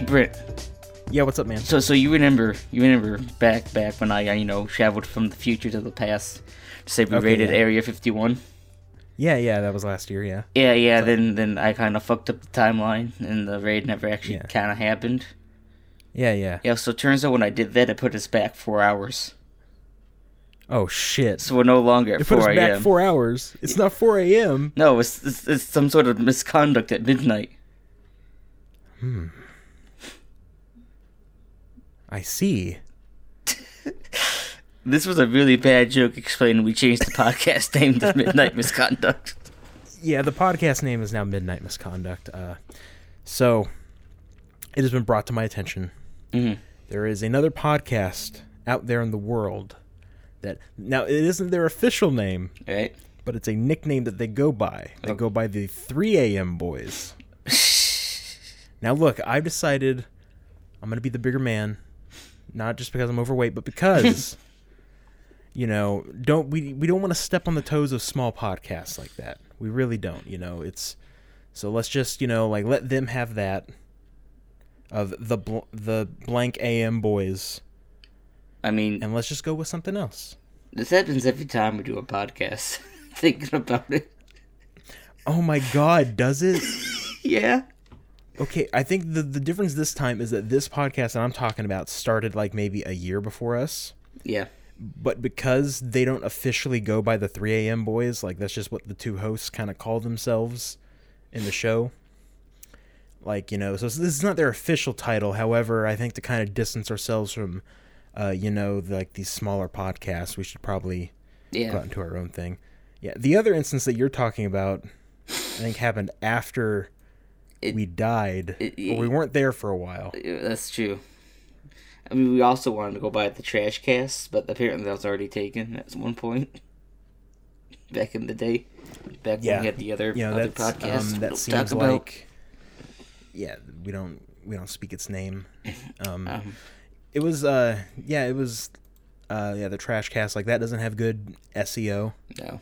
Hey, Britt. Yeah, what's up, man? So, so you remember, you remember back, back when I, you know, traveled from the future to the past to say we Okay, raided yeah. Area 51. Yeah, yeah, that was last year. Yeah. Yeah, yeah. Then, then I kind of fucked up the timeline, and the raid never actually Yeah. kind of happened. Yeah, yeah. Yeah. So it turns out when I did that, it put us back four hours. Oh shit! So we're no longer at It put us 4 back a.m. four hours. It's not four a.m. No, it's, it's it's some sort of misconduct at midnight. Hmm. I see. This was a really bad joke explaining we changed the podcast name to Midnight Misconduct. Yeah, the podcast name is now Midnight Misconduct. Uh, so it has been brought to my attention. Mhm. There is another podcast out there in the world that now it isn't their official name, Right? but it's a nickname that they go by. They Oh. go by the 3 a.m. Boys. Now, look, I've decided I'm going to be the bigger man, not just because I'm overweight, but because, you know, don't we we don't want to step on the toes of small podcasts like that. We really don't. You know, it's so let's just you know like let them have that of the bl- the blank AM boys, I mean, and let's just go with something else. this happens every time we do a podcast. Thinking about it. Oh my God, does it? Yeah. Okay, I think the the difference this time is that this podcast that I'm talking about started like maybe a year before us. Yeah. But because they don't officially go by the 3 a.m. boys, like that's just what the two hosts kind of call themselves in the show. Like, you know, so this is not their official title. However, I think to kind of distance ourselves from, uh, you know, the, like these smaller podcasts, we should probably go Yeah. out into our own thing. Yeah, the other instance that you're talking about, I think happened after It- we died, it- or we weren't there for a while. That's true. I mean, we also wanted to go buy the trash cast, but apparently that was already taken at one point. Back in the day. Back when we had the other, other that's podcasts. um, that seems like, yeah, we don't we don't speak its name. Um, Um, it was uh, yeah, it was uh, yeah, the trash cast like that doesn't have good SEO. no.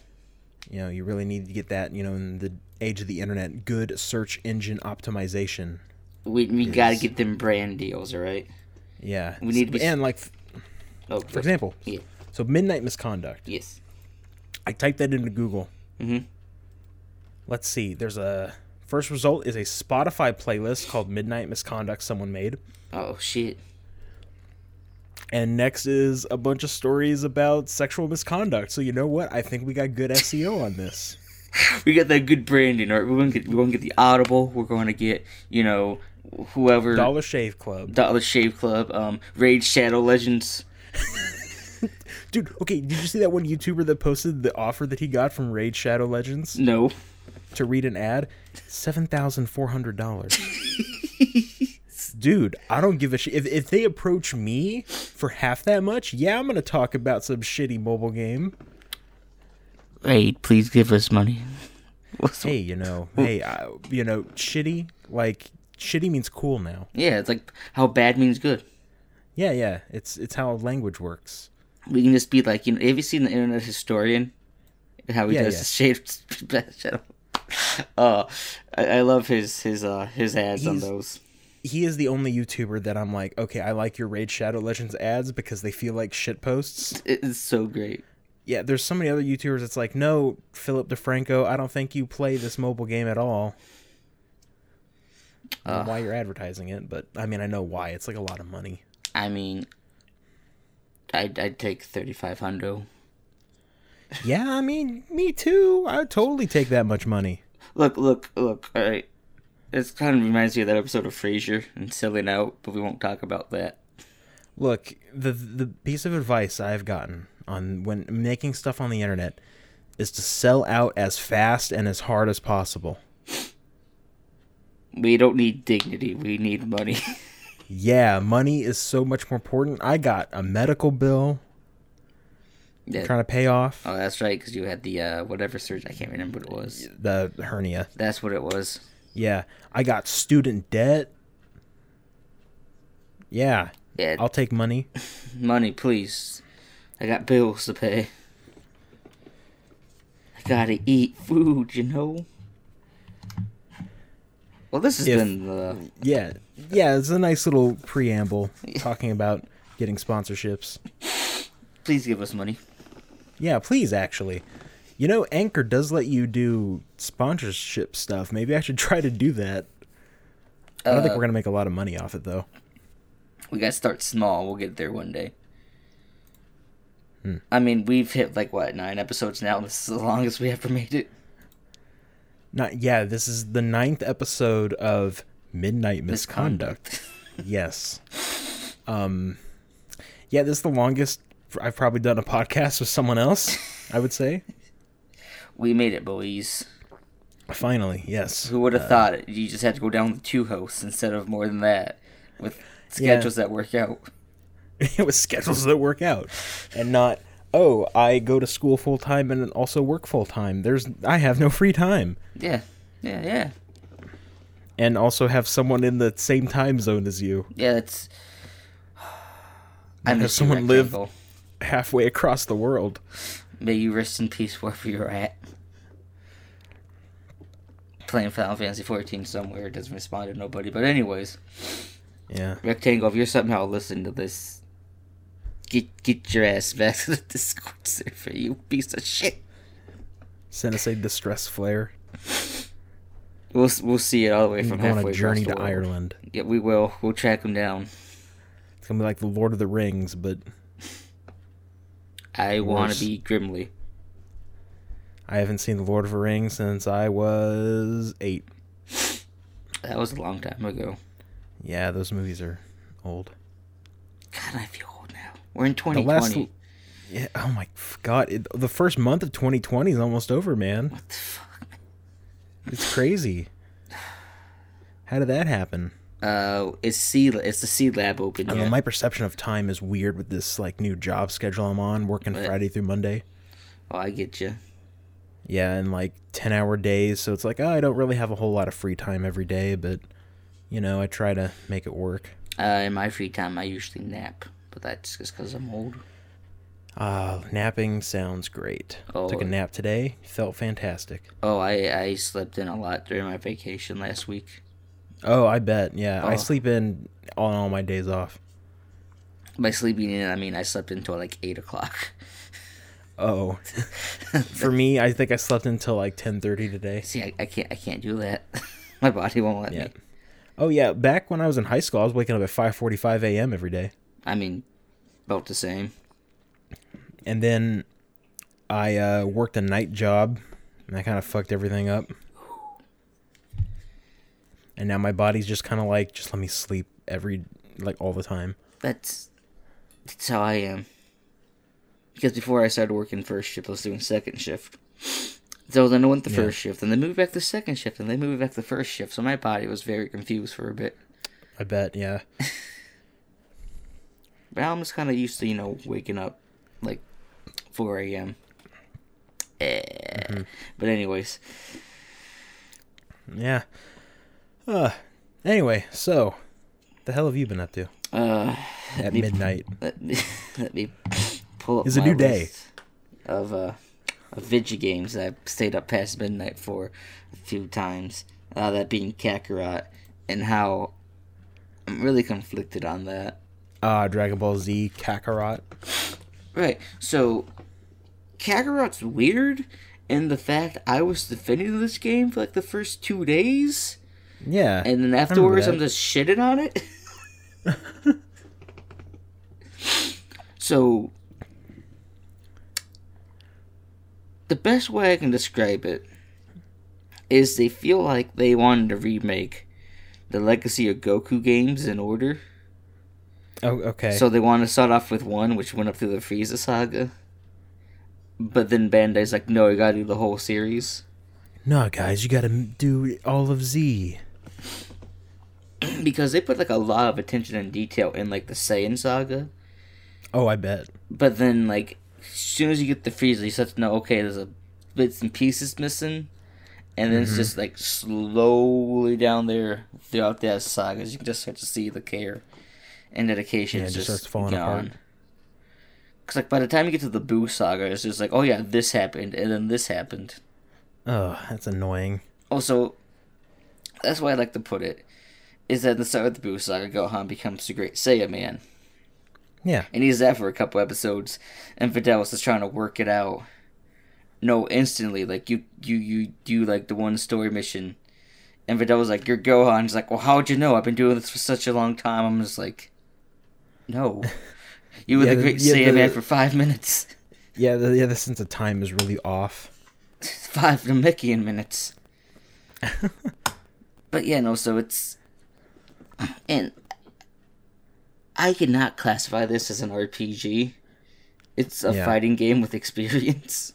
You know, you really need to get that. You know, in the age of the internet, good search engine optimization. We, we gotta get them brand deals, alright? Yeah, We need to be- and like Oh, for example, Yeah. so midnight misconduct. Yes. I typed that into Google. Mm-hmm. Let's see. There's a first result is a Spotify playlist called Midnight Misconduct someone made. Oh, shit. And next is a bunch of stories about sexual misconduct. So you know what? I think we got good SEO on this. We got that good branding, alright? We're gonna get, we're gonna get the Audible. We're going to get, you know, whoever. Dollar Shave Club. Dollar Shave Club, um, Raid Shadow Legends. Dude, okay, did you see that one YouTuber that posted the offer that he got from Raid Shadow Legends No. to read an ad? $7,400. Dude, I don't give a shit. If, if they approach me for half that much, yeah, I'm going to talk about some shitty mobile game. Raid, please give us money. What's Hey, you know, hey, I, you know, shitty, like, shitty means cool now. Yeah, it's like how bad means good. Yeah, yeah, it's it's how language works. We can just be like, you know, have you seen the Internet Historian? How he Yeah, does yeah. the shade shadow. Uh, I, I love his his uh his ads on those. he is the only YouTuber that I'm like, okay, I like your Raid Shadow Legends ads because they feel like shit posts. It is so great. Yeah, there's so many other YouTubers that's like, no, Philip DeFranco, I don't think you play this mobile game at all. I don't know Uh. why you're advertising it, but I mean, I know why. It's like a lot of money. I mean, I'd I'd take thirty five hundo. Yeah, I mean, me too. I would totally take that much money. Look, look, look. All right, it kind of reminds me of that episode of Frasier and Selling Out, but we won't talk about that. Look, the the piece of advice I've gotten on when making stuff on the internet is to sell out as fast and as hard as possible. We don't need dignity. We need money. Yeah, money is so much more important. I got a medical bill yeah. trying to pay off Oh, that's right, because you had the uh, whatever surgery. I can't remember what it was. the hernia. That's what it was. Yeah, I got student debt. Yeah, Yeah, I'll take money. money, please. I got bills to pay. I gotta eat food, you know. Well, this has If- been the Yeah, yeah, it's a nice little preamble talking about getting sponsorships. please give us money. Yeah, please, actually. You know, Anchor does let you do sponsorship stuff. Maybe I should try to do that. I don't think Uh, we're gonna make a lot of money off it, though. We gotta start small. We'll get there one day. I mean, we've hit like what nine episodes now. This is the longest we ever made it. Not yeah. This is the ninth episode of Midnight Misconduct. yes. Um. Yeah, this is the longest I've probably done a podcast with someone else. I would say. We made it, boys. Finally, yes. Who would have thought it? You just had to go down with two hosts instead of more than that, with schedules that work out. it was schedules that work out, and not oh I go to school full time and also work full time. There's I have no free time, Yeah, yeah, yeah, and also have someone in the same time zone as you, yeah. That's. I Have someone live- halfway across the world. May you rest in peace wherever you're at. Playing Final Fantasy 14 somewhere doesn't respond to nobody. But anyways, Yeah, Rectangle, if you're somehow listening to this, get get your ass back to the Discord server, you piece of shit. send us a distress flare. We'll we'll see it all the way from go on a journey to. Ireland. Yeah, we will. We'll track him down. It's gonna be like the Lord of the Rings, but I want to be Gimli. I haven't seen the Lord of the Rings since I was eight. That was a long time ago. Yeah, those movies are old. God, I feel. We're in The 2020. last, yeah. Oh my god! It, the first month of 2020 is almost over, man. What the fuck? It's crazy. How did that happen? Uh, it's C. It's the C lab open. I know. My perception of time is weird with this like new job schedule I'm on, working Right. Friday through Monday. Oh, I get you. Yeah, and like 10 hour days, so it's like oh, I don't really have a whole lot of free time every day, but you know, I try to make it work. Uh, in my free time, I usually nap, but that's just because I'm old. Ah, napping sounds great. Oh. Took a nap today, felt fantastic. Oh, I I slept in a lot during my vacation last week. Oh, I bet. Yeah, I Oh. sleep in on all my days off. By sleeping in, I mean I slept until like eight o'clock. Oh, for me, I think I slept until like 10:30 today. See, I, I can't I can't do that. my body won't let Yeah. me. Oh yeah, back when I was in high school, I was waking up at 5:45 a.m. every day. I mean, about the same. and then I uh, worked a night job, and I kind of fucked everything up. And now my body's just kind of like, just let me sleep every, like all the time. That's that's how I am. Because before I started working first shift, I was doing second shift. So then I went the Yeah. first shift, and then moved back the second shift, and then moved back the first shift. So my body was very confused for a bit. I bet, yeah. But now I'm just kind of used to, you know, waking up like 4 a.m. Eh. Mm-hmm. But anyways, Yeah. Uh, anyway, so, the hell have you been up to uh, at me- midnight? let me let me pull up. It's a new day. of uh of video games that I stayed up past midnight for a few times. Uh, that being Kakarot, and how I'm really conflicted on that. Ah, Dragon Ball Z Kakarot. Right. So Kakarot's weird and the fact I was defending this game for like the first two days, Yeah. and then afterwards. I'm just shitting on it. so the best way I can describe it is they feel like they wanted to remake the Legacy of Goku games in order. Oh, okay. So they want to start off with one, which went up through the Frieza saga. But then Bandai's like, no, you gotta do the whole series. no, guys, you gotta do all of Z. because they put like a lot of attention and detail in like the Saiyan saga. Oh, I bet. But then like as soon as you get the Frieza, you start to know, okay, there's a bits and pieces missing. And then it's mm-hmm. just like slowly down there throughout that sagas, you can just start to see the care and dedication Yeah, is just just, falling apart. gone. Cause like by the time you get to the Boo saga, it's just like, oh yeah, this happened, and then this happened. Oh, that's annoying. Also, that's why I like to put it, is that at the start of the Boo saga, Gohan becomes the Great Saiyaman, Yeah. and he's there for a couple episodes, and Fidelis is trying to work it out. No, instantly, like you, you, you do like the one story mission, and Videl's like, "You're Gohan." He's like, "Well, how'd you know? I've been doing this for such a long time." I'm just like, "No, you were Yeah, the Great yeah, Saiyaman for five minutes, Yeah, the, yeah, the sense of time is really off. five Namekian minutes." but yeah, no. So it's, and I cannot classify this as an RPG. It's a Yeah. fighting game with experience.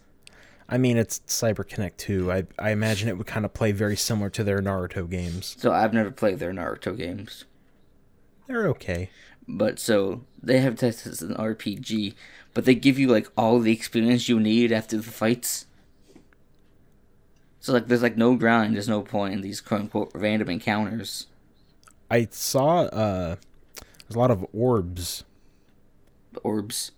I mean, it's CyberConnect2. I I imagine it would kind of play very similar to their Naruto games. So I've never played their Naruto games. They're okay. But so they have this as an RPG, but they give you like all the experience you need after the fights. So like there's like no grind, there's no point in these quote unquote random encounters. I saw uh there's a lot of orbs. Orbs.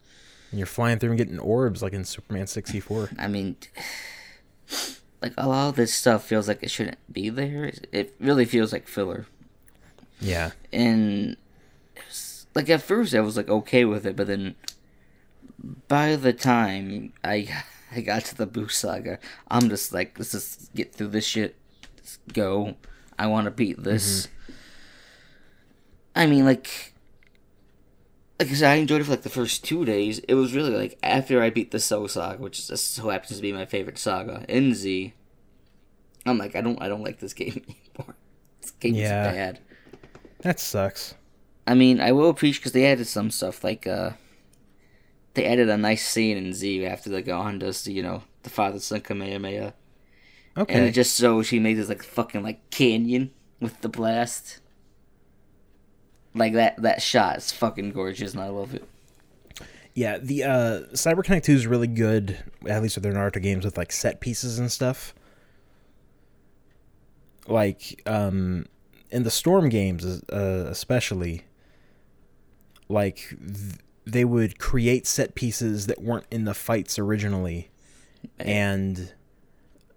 And you're flying through and getting orbs like in Superman 64. I mean like a lot of this stuff feels like it shouldn't be there. It really feels like filler. Yeah. and like at first I was like okay with it, but then by the time I I got to the Boo saga, I'm just like, let's just get through this shit. Let's go. I want to beat this. Mm-hmm. I mean, like, like I said, I enjoyed it for like the first two days. It was really like after I beat the Cell saga, which just so happens to be my favorite saga in Z. I'm like, I don't, I don't like this game anymore. This game Yeah. is bad. That sucks. I mean, I will appreciate because they added some stuff like uh, they added a nice scene in Z after the Gohan does the you know the father son Kamehameha, Okay. and it just so she made this like fucking like canyon with the blast. Like that that shot is fucking gorgeous, and I love it. Yeah, the uh CyberConnect2 is really good, at least with their Naruto games with like set pieces and stuff. Like um in the Storm games uh, especially like th- they would create set pieces that weren't in the fights originally and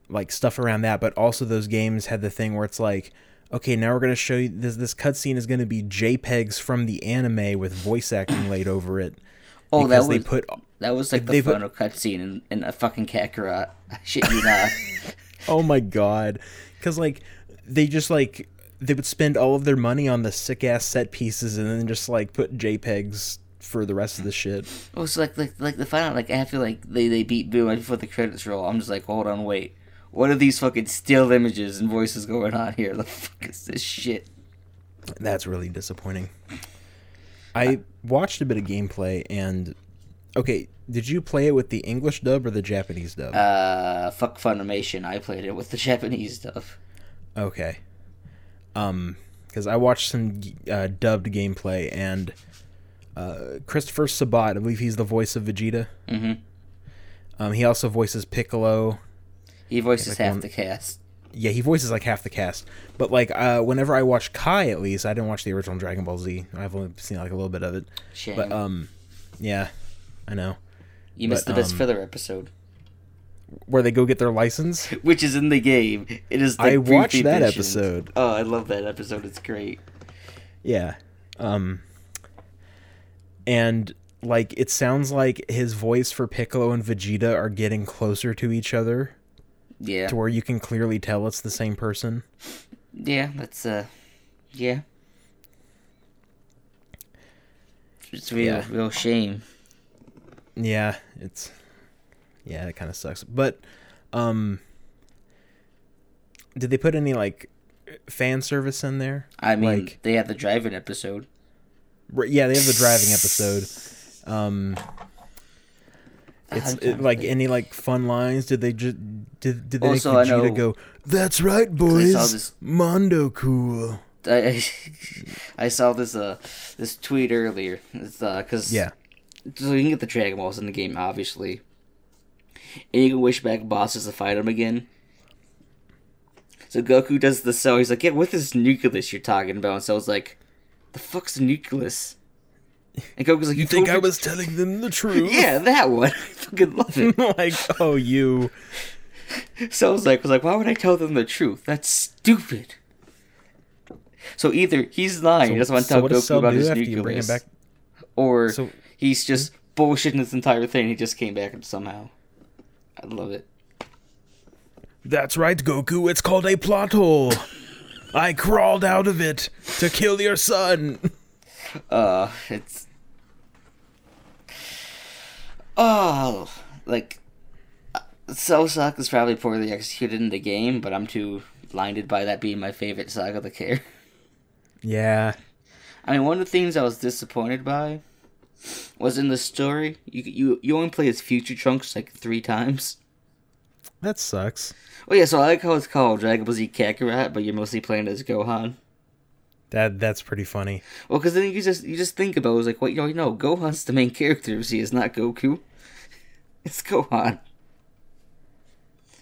like stuff around that, but also those games had the thing where it's like okay, now we're going to show you this this cutscene is going to be JPEGs from the anime with voice acting laid over it. Oh, that because they was put that was like the put- final cutscene in, in a fucking Kakarot. Shit you not. oh my god because like they just like they would spend all of their money on the sick ass set pieces and then just like put jpegs for the rest of the shit Oh, so like like like the final like after like they they beat Boo right before the credits roll. I'm just like, hold on, wait. What are these fucking still images and voices going on here? The fuck is this shit? that's really disappointing i watched a bit of gameplay and okay did you play it with the english dub or the japanese dub Uh, fuck Funimation. I played it with the Japanese dub. okay um because i watched some uh, dubbed gameplay and uh, christopher sabat i believe he's the voice of vegeta Mm-hmm. um, he also voices piccolo He voices like half one- the cast. yeah, he voices like half the cast. But like, uh, whenever I watch Kai, at least I didn't watch the original Dragon Ball Z. I've only seen like a little bit of it. Shame. But um, yeah, I know you missed but, the best um, filler episode, where they go get their license. which is in the game. It is. Like I watched that episode. Oh, I love that episode. It's great. Yeah, um, and like it sounds like his voice for Piccolo and Vegeta are getting closer to each other, Yeah. to where you can clearly tell it's the same person. Yeah. That's uh. Yeah. It's real, Yeah. real shame. Yeah, it's yeah, it kind of sucks. But um did they put any like fan service in there? I mean, Like- they had the driving episode. Yeah, they have the driving episode. Um it's it, like any like fun lines did they just did did they Also, make I Vegeta go that's right I boys saw this- Mondo cool I, I saw this uh this tweet earlier. It's uh cause yeah so you can get the Dragon Balls in the game, obviously, and you can wish back bosses to fight them again. So Goku does the cell. He's like, "Yeah, what is this nucleus you're talking about?" And Cell's like, "The fuck's the nucleus?" And Goku's like, you think I me-" was telling them the truth Yeah, that one. I fucking love it. like oh you Cell's like, was like, "Why would I tell them the truth? That's stupid." So either he's lying, he doesn't want to tell Goku about his you nucleus, back? or So he's just bullshitting this entire thing. He just came back somehow. I love it. that's right, Goku. It's called a plot hole. I crawled out of it to kill your son. Uh, it's oh, like Cell Saga is probably poorly executed in the game, but I'm too blinded by that being my favorite saga to care. Yeah. I mean, one of the things I was disappointed by was in the story. You you you only play as Future Trunks like three times. That sucks. Oh yeah, so I like how it's called Dragon Ball Z Kakarot, but you're mostly playing as Gohan. That that's pretty funny. Well, because then you just you just think about it, it was like, what you know, you know, Gohan's the main character. See, is not Goku. It's Gohan.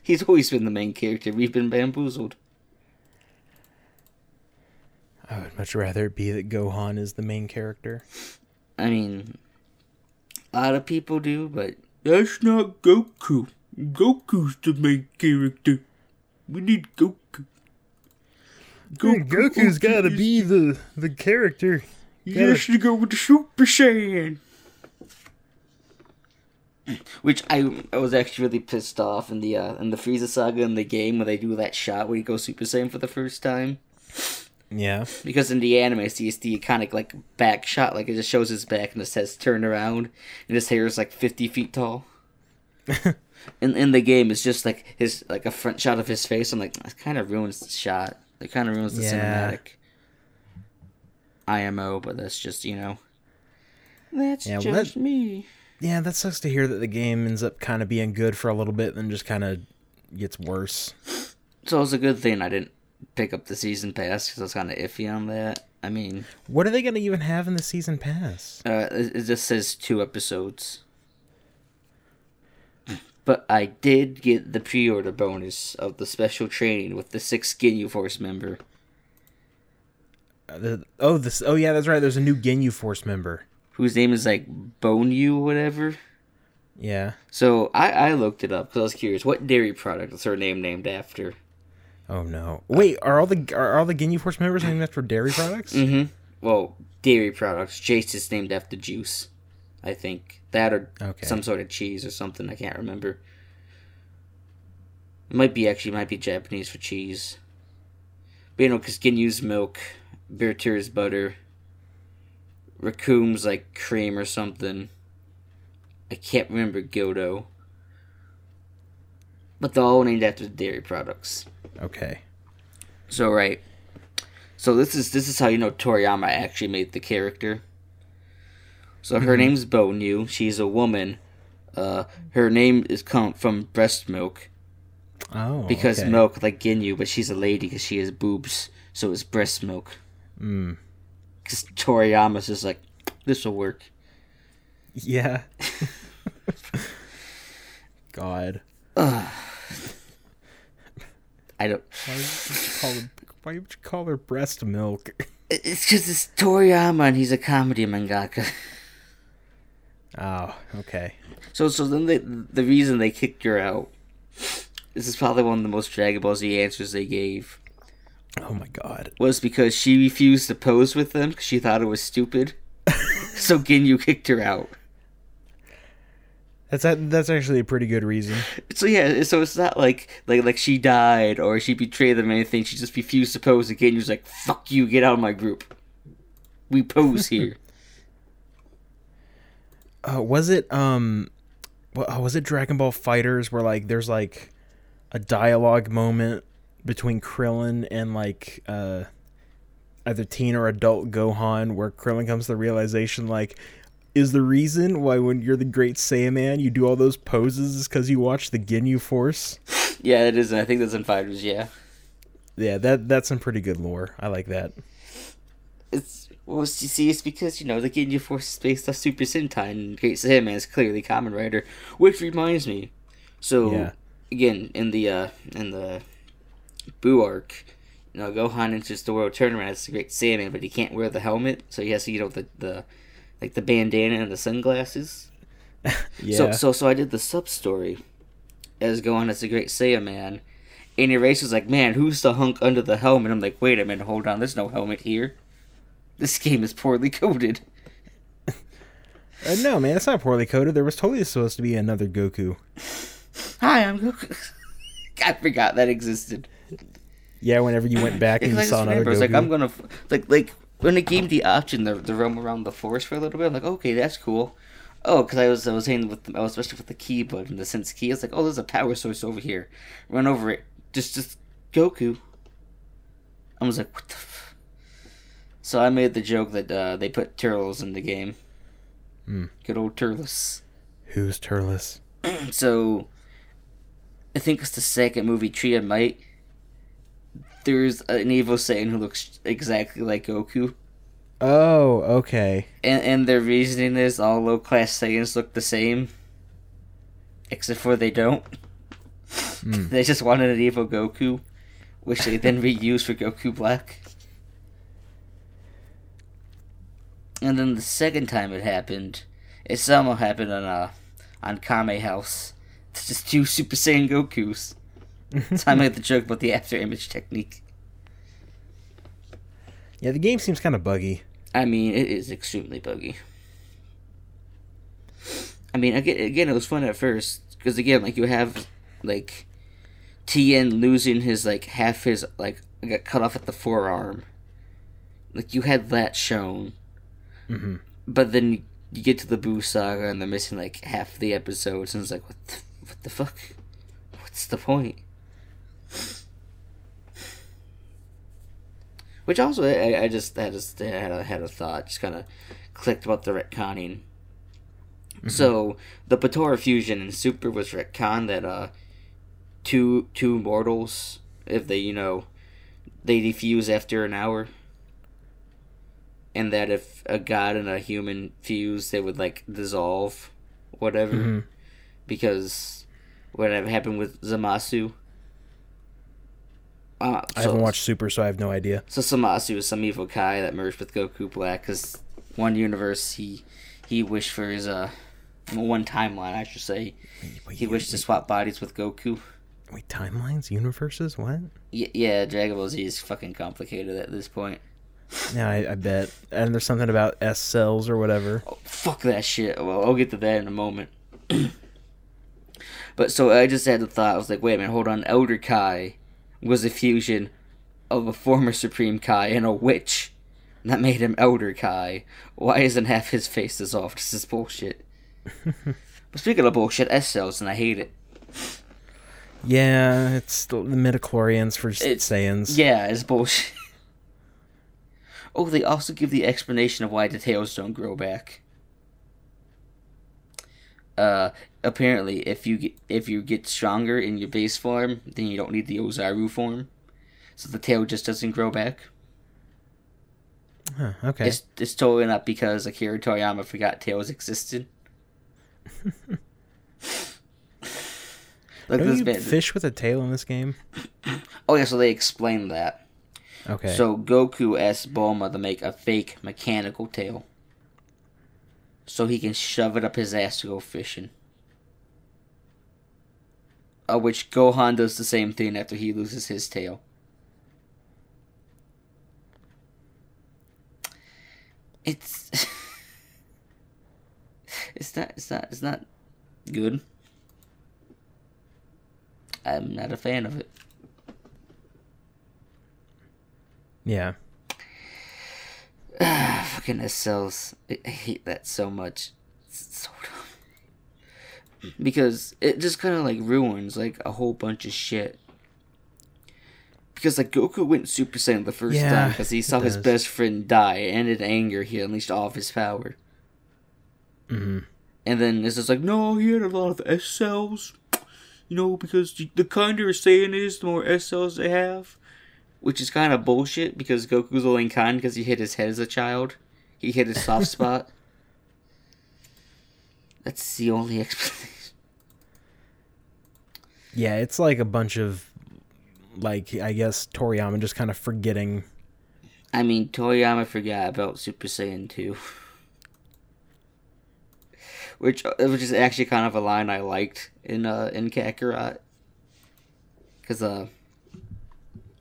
He's always been the main character. We've been bamboozled. I would much rather it be that Gohan is the main character. I mean, a lot of people do, but that's not Goku. Goku's the main character. We need Goku. Goku Goku's got to be the the character. You should go with the Super Saiyan. Which I I was actually really pissed off in the uh, in the Frieza saga in the game when they do that shot where he goes Super Saiyan for the first time. Yeah. Because in the anime, it's the, it's the iconic like back shot, like it just shows his back and it says turn around, and his hair is like fifty feet tall. in in the game, it's just like his like a front shot of his face. I'm like, that kind of ruins the shot. It kind of ruins the Yeah. cinematic. IMO, but that's just you know. That's Yeah, well, just that- me. Yeah, that sucks to hear that the game ends up kind of being good for a little bit, then just kind of gets worse. So it's a good thing I didn't pick up the season pass because I was kind of iffy on that. I mean, What are they going to even have in the season pass? Uh, it, it just says two episodes. But I did get the pre-order bonus of the special training with the sixth Ginyu Force member. Uh, the, oh, this. Oh, yeah, that's right. There's a new Ginyu Force member. Whose name is like Bonyu, whatever. Yeah. So I, I looked it up because I was curious. What dairy product is her name named after? Oh no. Wait, are all the are all the Ginyu Force members named after dairy products? Mm-hmm. Well, dairy products. Jeice is named after juice, I think. That or Okay. some sort of cheese or something. I can't remember. It might be actually might be Japanese for cheese. But you know, because Ginyu's milk, Burter's butter, Recoome's like cream or something. I can't remember Gyodo. But they're all named after dairy products. Okay. So right. So this is this is how you know Toriyama actually made the character. So her name's Bonyu. She's a woman. Uh, her name is come from breast milk Oh. because okay. milk like Ginyu, but she's a lady because she has boobs, so it's breast milk. Mm. Because Toriyama's just like, this will work. Yeah. God. I don't. Why would you call her, why would you call her breast milk? It's because it's Toriyama and he's a comedy mangaka. Oh, okay. So so then they, the reason they kicked her out. This is probably one of the most Dragon Ball Z answers they gave. Oh my god. was because she refused to pose with them because she thought it was stupid. so Ginyu kicked her out. That's a, that's actually a pretty good reason. So yeah, so it's not like like like she died or she betrayed them or anything. She just refused to pose. And Ginyu's like, "Fuck you, get out of my group. We pose here." Uh, was it um, oh, was it Dragon Ball FighterZ where like there's like a dialogue moment between Krillin and like uh either teen or adult Gohan where Krillin comes to the realization like is the reason why when you're the great Saiyaman you do all those poses is because you watch the Ginyu Force? yeah, it is. I think that's in fighters. Yeah, Yeah, that that's some pretty good lore. I like that. it's well, you see, it's because you know the Ginyu Force is based off Super Sentai, and Great Saiyaman is clearly Kamen Rider. Which reminds me, so Yeah. again in the uh in the Boo arc, you know Gohan enters the world tournament as the Great Saiyaman, but he can't wear the helmet, so he has to you know the the like the bandana and the sunglasses. Yeah. So so so I did the sub story as going as a Great Saiyaman, And Erasa's like, man, who's the hunk under the helmet? I'm like, wait a minute, hold on, there's no helmet here. This game is poorly coded. Uh, no, man, it's not poorly coded. There was totally supposed to be another Goku. Hi, I'm Goku. I forgot that existed. Yeah, whenever you went back and you I saw another remember, Goku. it's like I'm gonna like like when it gave me the option to, to roam around the forest for a little bit. I'm like, okay, that's cool. Oh, because I was I was saying with I was messing with the key button, the sense key. I was like, oh, there's a power source over here. Run over it. Just just Goku. I was like, what the. F-? So I made the joke that uh, they put turtles in the game. Hmm. Good old turtles. Who's Turles? So, I think it's the second movie, Tree of Might. There's an evil Saiyan who looks exactly like Goku. Oh, okay. And, and their reasoning is all low class Saiyans look the same. Except for they don't. Hmm. they just wanted an evil Goku, which they then reused for Goku Black. And then the second time it happened, it somehow happened on uh, on Kame House. It's just two Super Saiyan Gokus. So I made the joke about the after image technique. Yeah, the game seems kind of buggy. I mean, it is extremely buggy. I mean, again, again, it was fun at first because again, like you have like Tien losing his like half his like got cut off at the forearm. Like you had that shown, hmm but then you, you get to the Boo saga and they're missing like half the episodes, and it's like, what, the, what the fuck? What's the point? Which also, I, I just had a, had a, had a thought, just kind of clicked about the retconning. So, the Potara fusion in Super was retcon that uh, two two mortals, if they, you know, they defuse after an hour. And that if a god and a human fuse, they would, like, dissolve, whatever. Mhm. Because what happened with Zamasu. Uh, I haven't watched Super, so I have no idea. so Zamasu is some evil guy that merged with Goku Black because one universe he he wished for his uh one timeline I should say Wait, he wished to swap bodies with Goku. wait, timelines, universes, what? Y- yeah, Dragon Ball Z is fucking complicated at this point. Yeah, I, I bet. And there's something about S cells or whatever. Oh, fuck that shit. Well, I'll get to that in a moment. but so I just had the thought. I was like, wait a minute, hold on. Elder Kai was a fusion of a former Supreme Kai and a witch. That made him Elder Kai. Why isn't half his face dissolved? This is bullshit. but speaking of bullshit, S cells, and I hate it. Yeah, it's the, the midichlorians for It's- Saiyans. Yeah, it's bullshit. oh, they also give the explanation of why the tails don't grow back. Uh, apparently, if you get if you get stronger in your base form, then you don't need the Ozaru form, so the tail just doesn't grow back. Huh, okay. It's it's totally not because Akira Toriyama forgot tails existed. Look, Don't you bit. fish with a tail in this game? Oh yeah, so they explained that. Okay. So Goku asks Bulma to make a fake mechanical tail. So he can shove it up his ass to go fishing. Uh, which Gohan does the same thing after he loses his tail. It's it's not it's not it's not good. I'm not a fan of it. yeah. Fucking S cells. I hate that so much. It's so dumb. Because it just kind of like ruins like a whole bunch of shit. Because like Goku went Super Saiyan the first Yeah, time because he saw his best friend die, and in anger he unleashed all of his power. hmm And then it's just like, no, he had a lot of S cells. You know, because the kinder a Saiyan is, the more S cells they have. Which is kind of bullshit because Goku's only in kind because he hit his head as a child. He hit his soft spot. That's the only explanation. Yeah, it's like a bunch of, like, I guess Toriyama just kind of forgetting. I mean, Toriyama forgot about Super Saiyan 2. Which, uh, which is actually kind of a line I liked in uh in Kakarot. Because uh,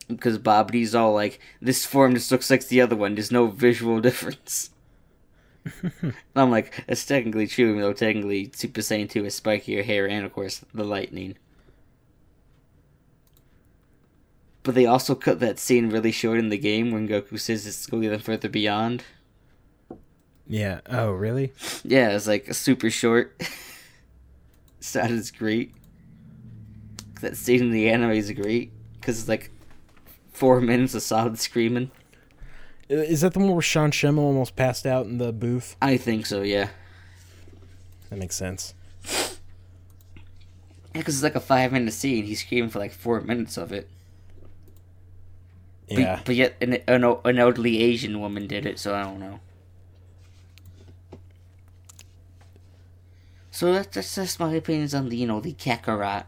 because Babidi's all like, "This form just looks like the other one. There's no visual difference." I'm like, it's technically true, even though technically Super Saiyan 2 is spikier hair and, of course, the lightning. But they also cut that scene really short in the game when Goku says it's going even further beyond. Yeah. Oh, really? Yeah, it's like super short. Sounded great. That scene in the anime is great because it's like four minutes of solid screaming. Is that the one where Sean Schemmel almost passed out in the booth? I think so. Yeah. That makes sense. Yeah, because it's like a five minute scene. He's screaming for like four minutes of it. But- Yeah. But, yet an, an an elderly Asian woman did it, so I don't know. So that's that's just my opinions on the you know the Kakarot.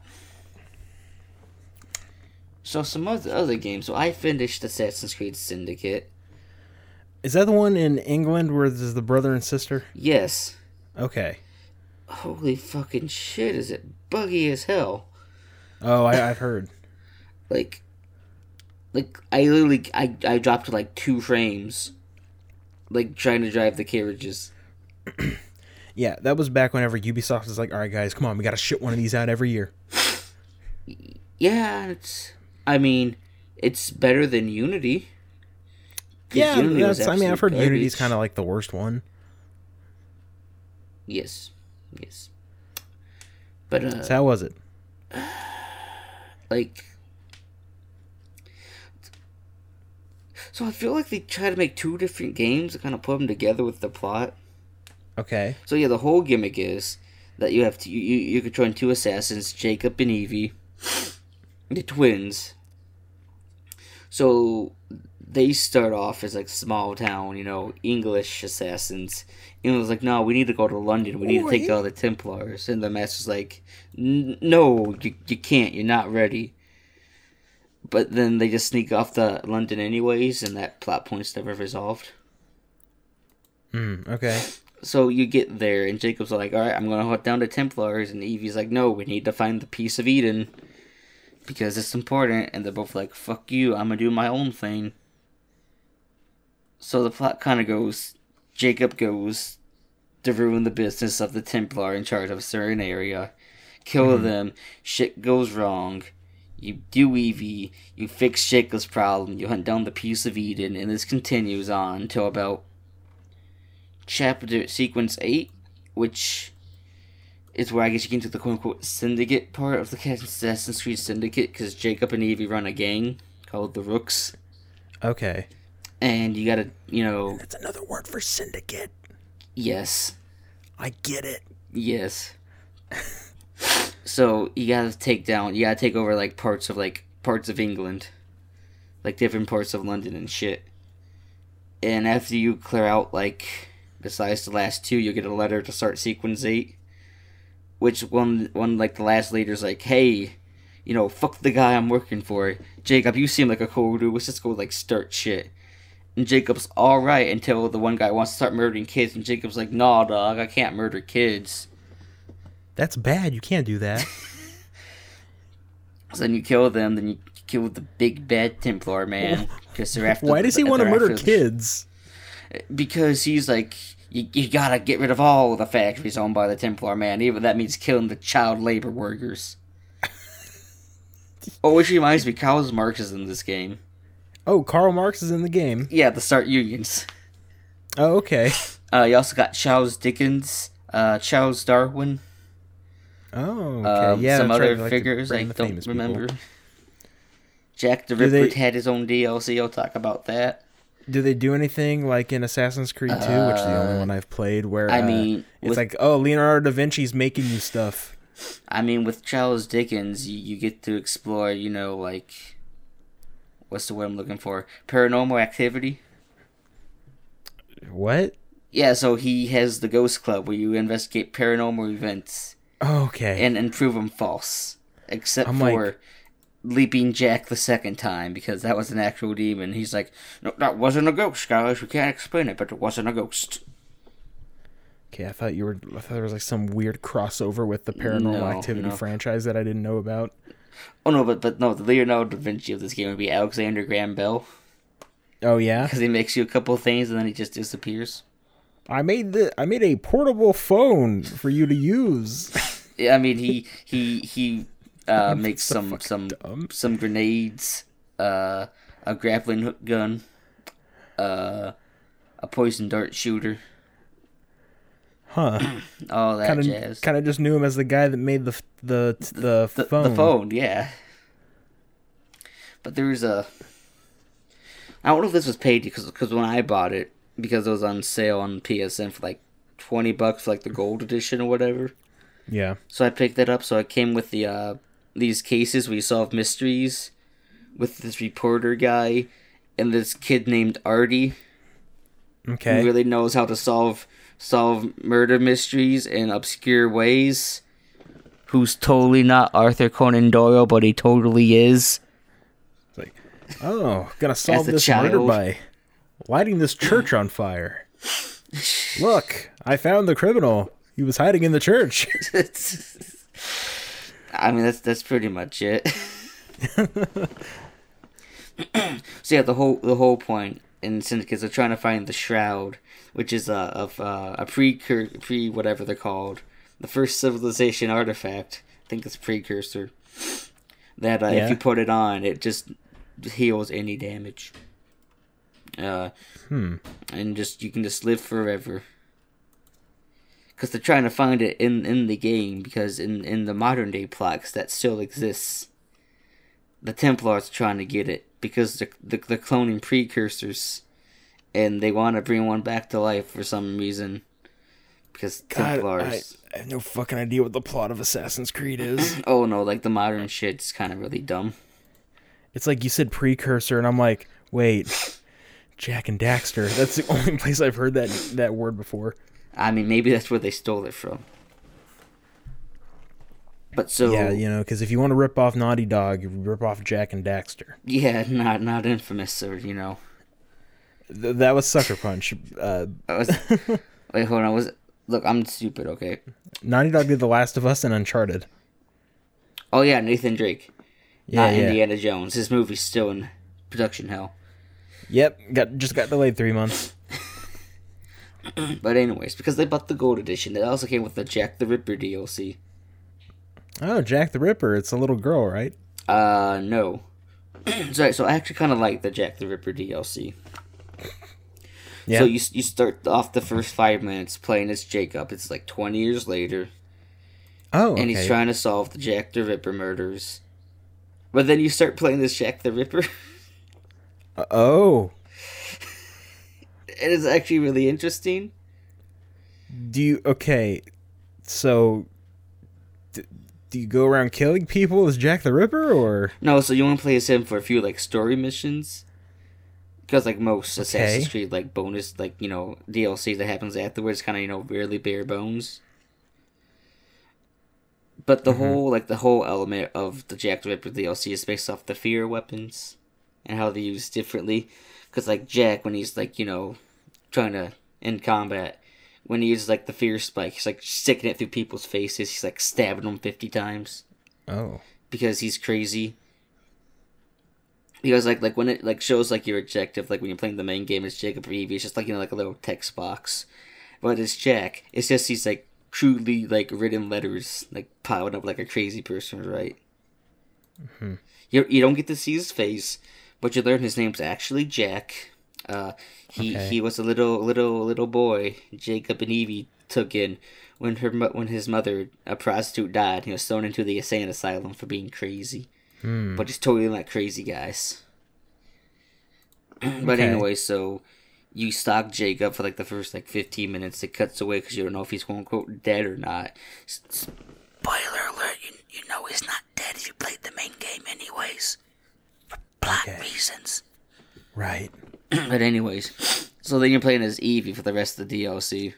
So some other other games. So I finished Assassin's Creed Syndicate. Is that the one in England where there's the brother and sister? Yes. Okay. Holy fucking shit! Is it buggy as hell? Oh, I, I've heard. Like, like I literally I I dropped like two frames. Like trying to drive the carriages. Yeah, that was back whenever Ubisoft was like, "All right, guys, come on, we got to shit one of these out every year." Yeah, it's. I mean, it's better than Unity. Yeah, Unity. I mean, I've heard absolute Unity's kind of like the worst one. Yes, yes. But uh, So how was it? like, so I feel like they try to make two different games and kind of put them together with the plot. Okay. So yeah, the whole gimmick is that you have to you you, you control two assassins, Jacob and Evie, the twins. So they start off as like small town, you know, English assassins. And it was like, no, we need to go to London. We need to take out the Templars. And the master's like, no, you, you can't. You're not ready. But then they just sneak off to London anyways, and that plot point's never resolved. Mm, okay. So you get there, and Jacob's like, "All right, I'm gonna hunt down the Templars," and Evie's like, "No, we need to find the piece of Eden because it's important." And they're both like, "Fuck you, I'm gonna do my own thing." So the plot kind of goes: Jacob goes to ruin the business of the Templar in charge of a certain area, kill mm-hmm. them. Shit goes wrong. You do Evie, you fix Jacob's problem, you hunt down the piece of Eden, and this continues on until about chapter sequence 8, which is where I guess you get into the quote unquote syndicate part of the Assassin's Creed Syndicate because Jacob and Evie run a gang called the Rooks. Okay. And you gotta, you know, That's another word for syndicate. yes, I get it. yes. so you gotta take down, you gotta take over like parts of like parts of England, like different parts of London and shit. And after you clear out like, besides the last two, you get a letter to start sequence eight. Which one? One like the last leader's like, hey, you know, fuck the guy I'm working for. Jacob, you seem like a cool dude. Let's just go like start shit. And Jacob's all right until the one guy wants to start murdering kids, and Jacob's like, nah, dog, I can't murder kids. That's bad. You can't do that. So then you kill them, then you kill the big bad Templar man because they're after. Why does he want to murder kids? Because he's like, you, you gotta get rid of all the factories owned by the Templar man, even that means killing the child labor workers. oh, which reminds me, Karl Marx is in this game. Oh, Karl Marx is in the game. Yeah, the start unions. Oh, okay. Uh, you also got Charles Dickens, uh, Charles Darwin, Oh, okay. um, yeah, some right. other like figures I don't famous people. remember. Jack the Ripper they- had his own DLC. I'll talk about that. Do they do anything like in Assassin's Creed 2, which is the only Uh, one I've played, where I uh, mean, it's with- like, oh, Leonardo da Vinci's making you stuff. I mean, with Charles Dickens, you, you get to explore, you know, like, what's the word I'm looking for? Paranormal activity. What? Yeah, so he has the Ghost Club where you investigate paranormal events Oh, okay. and, and prove them false, except I'm for like- Leaping Jack the second time because that was an actual demon. He's like, no, that wasn't a ghost, guys. We can't explain it, but it wasn't a ghost. okay, I thought you were. I thought there was like some weird crossover with the Paranormal No, Activity no. franchise that I didn't know about. Oh no, but but no, the Leonardo da Vinci of this game would be Alexander Graham Bell Oh yeah. because he makes you a couple things and then he just disappears. I made the I made a portable phone for you to use. Yeah, I mean he he he uh, makes so some some dumb. some grenades, uh, a grappling hook gun, uh, a poison dart shooter, Huh. all that Kind jazz. kind of just knew him as the guy that made the f- the the, the, phone. the phone, yeah. But there was a. I don't know if this was paid because because when I bought it because it was on sale on PSN for like twenty bucks for like the gold edition or whatever. Yeah. So I picked that up. So it came with the uh, these cases where you solve mysteries with this reporter guy and this kid named Artie Okay. who really knows how to solve solve murder mysteries in obscure ways. Who's totally not Arthur Conan Doyle, but he totally is. It's like, oh, gonna solve this murder by lighting this church on fire. Look, I found the criminal. He was hiding in the church. I mean, that's that's pretty much it. so yeah, the whole the whole point in syndicates are trying to find the shroud, which is a of uh, a pre pre whatever they're called, the first civilization artifact. I think it's precursor. That uh, Yeah. if you put it on, it just heals any damage. Uh, Hmm. and just you can just live forever. Because they're trying to find it in in the game because in in the modern day plots that still exists. The Templars trying to get it because the the, the cloning precursors, and they want to bring one back to life for some reason. Because God, I, Templars. I have no fucking idea what the plot of Assassin's Creed is. Oh no, like the modern shit's kind of really dumb. it's like you said precursor, and I'm like, wait, Jak and Daxter. That's the only place I've heard that that word before. I mean, maybe that's where they stole it from. But so Yeah, you know, because if you want to rip off Naughty Dog, you rip off Jak and Daxter. yeah, not not infamous or you know. Th- that was Sucker Punch. Uh, I was, wait, hold on. Was look? I'm stupid. Okay. Naughty Dog did The Last of Us and Uncharted. Oh yeah, Nathan Drake. Yeah, not yeah. Indiana Jones. His movie's still in production hell. Yep, got just got delayed three months. But anyways, because they bought the gold edition, it also came with the Jack the Ripper DLC. Oh, Jack the Ripper. It's a little girl, right? Uh, no. Sorry, so I actually kind of like the Jack the Ripper DLC. Yeah. So you you start off the first five minutes playing as Jacob. It's like twenty years later, oh, okay. and he's trying to solve the Jack the Ripper murders. But then you start playing as Jack the Ripper. Uh, oh, it is actually really interesting. do you? Okay, so d- do you go around killing people as Jack the Ripper, or No, so you want to play as him for a few like story missions. Because like most Assassin's Okay. Creed like bonus like you know DLC that happens afterwards, kind of you know really bare bones. But the mm-hmm. whole like the whole element of the Jack the Ripper DLC is based off the fear weapons and how they're used differently. Because like Jack, when he's like you know trying to in combat, when he uses like the fear spike, he's like sticking it through people's faces. He's like stabbing them fifty times oh, because he's crazy. Because like like when it like shows like your objective, like when you're playing the main game, it's Jacob or Evie. It's just like you know like a little text box, but it's Jack. It's just these like crudely like written letters like piled up like a crazy person, right? Mm-hmm. You you don't get to see his face, but you learn his name's actually Jack. Uh, he Okay. he was a little little little boy Jacob and Evie took in when her when his mother a prostitute died. He was thrown into the insane asylum for being crazy, Hmm. but he's totally not crazy, guys. but Okay. anyway, so you stalk Jacob for like the first like fifteen minutes. It cuts away because you don't know if he's quote unquote dead or not. Spoiler alert! You you know he's not dead if you played the main game, anyways. For plot Okay. reasons. right. but anyways, so then you're playing as Evie for the rest of the DLC,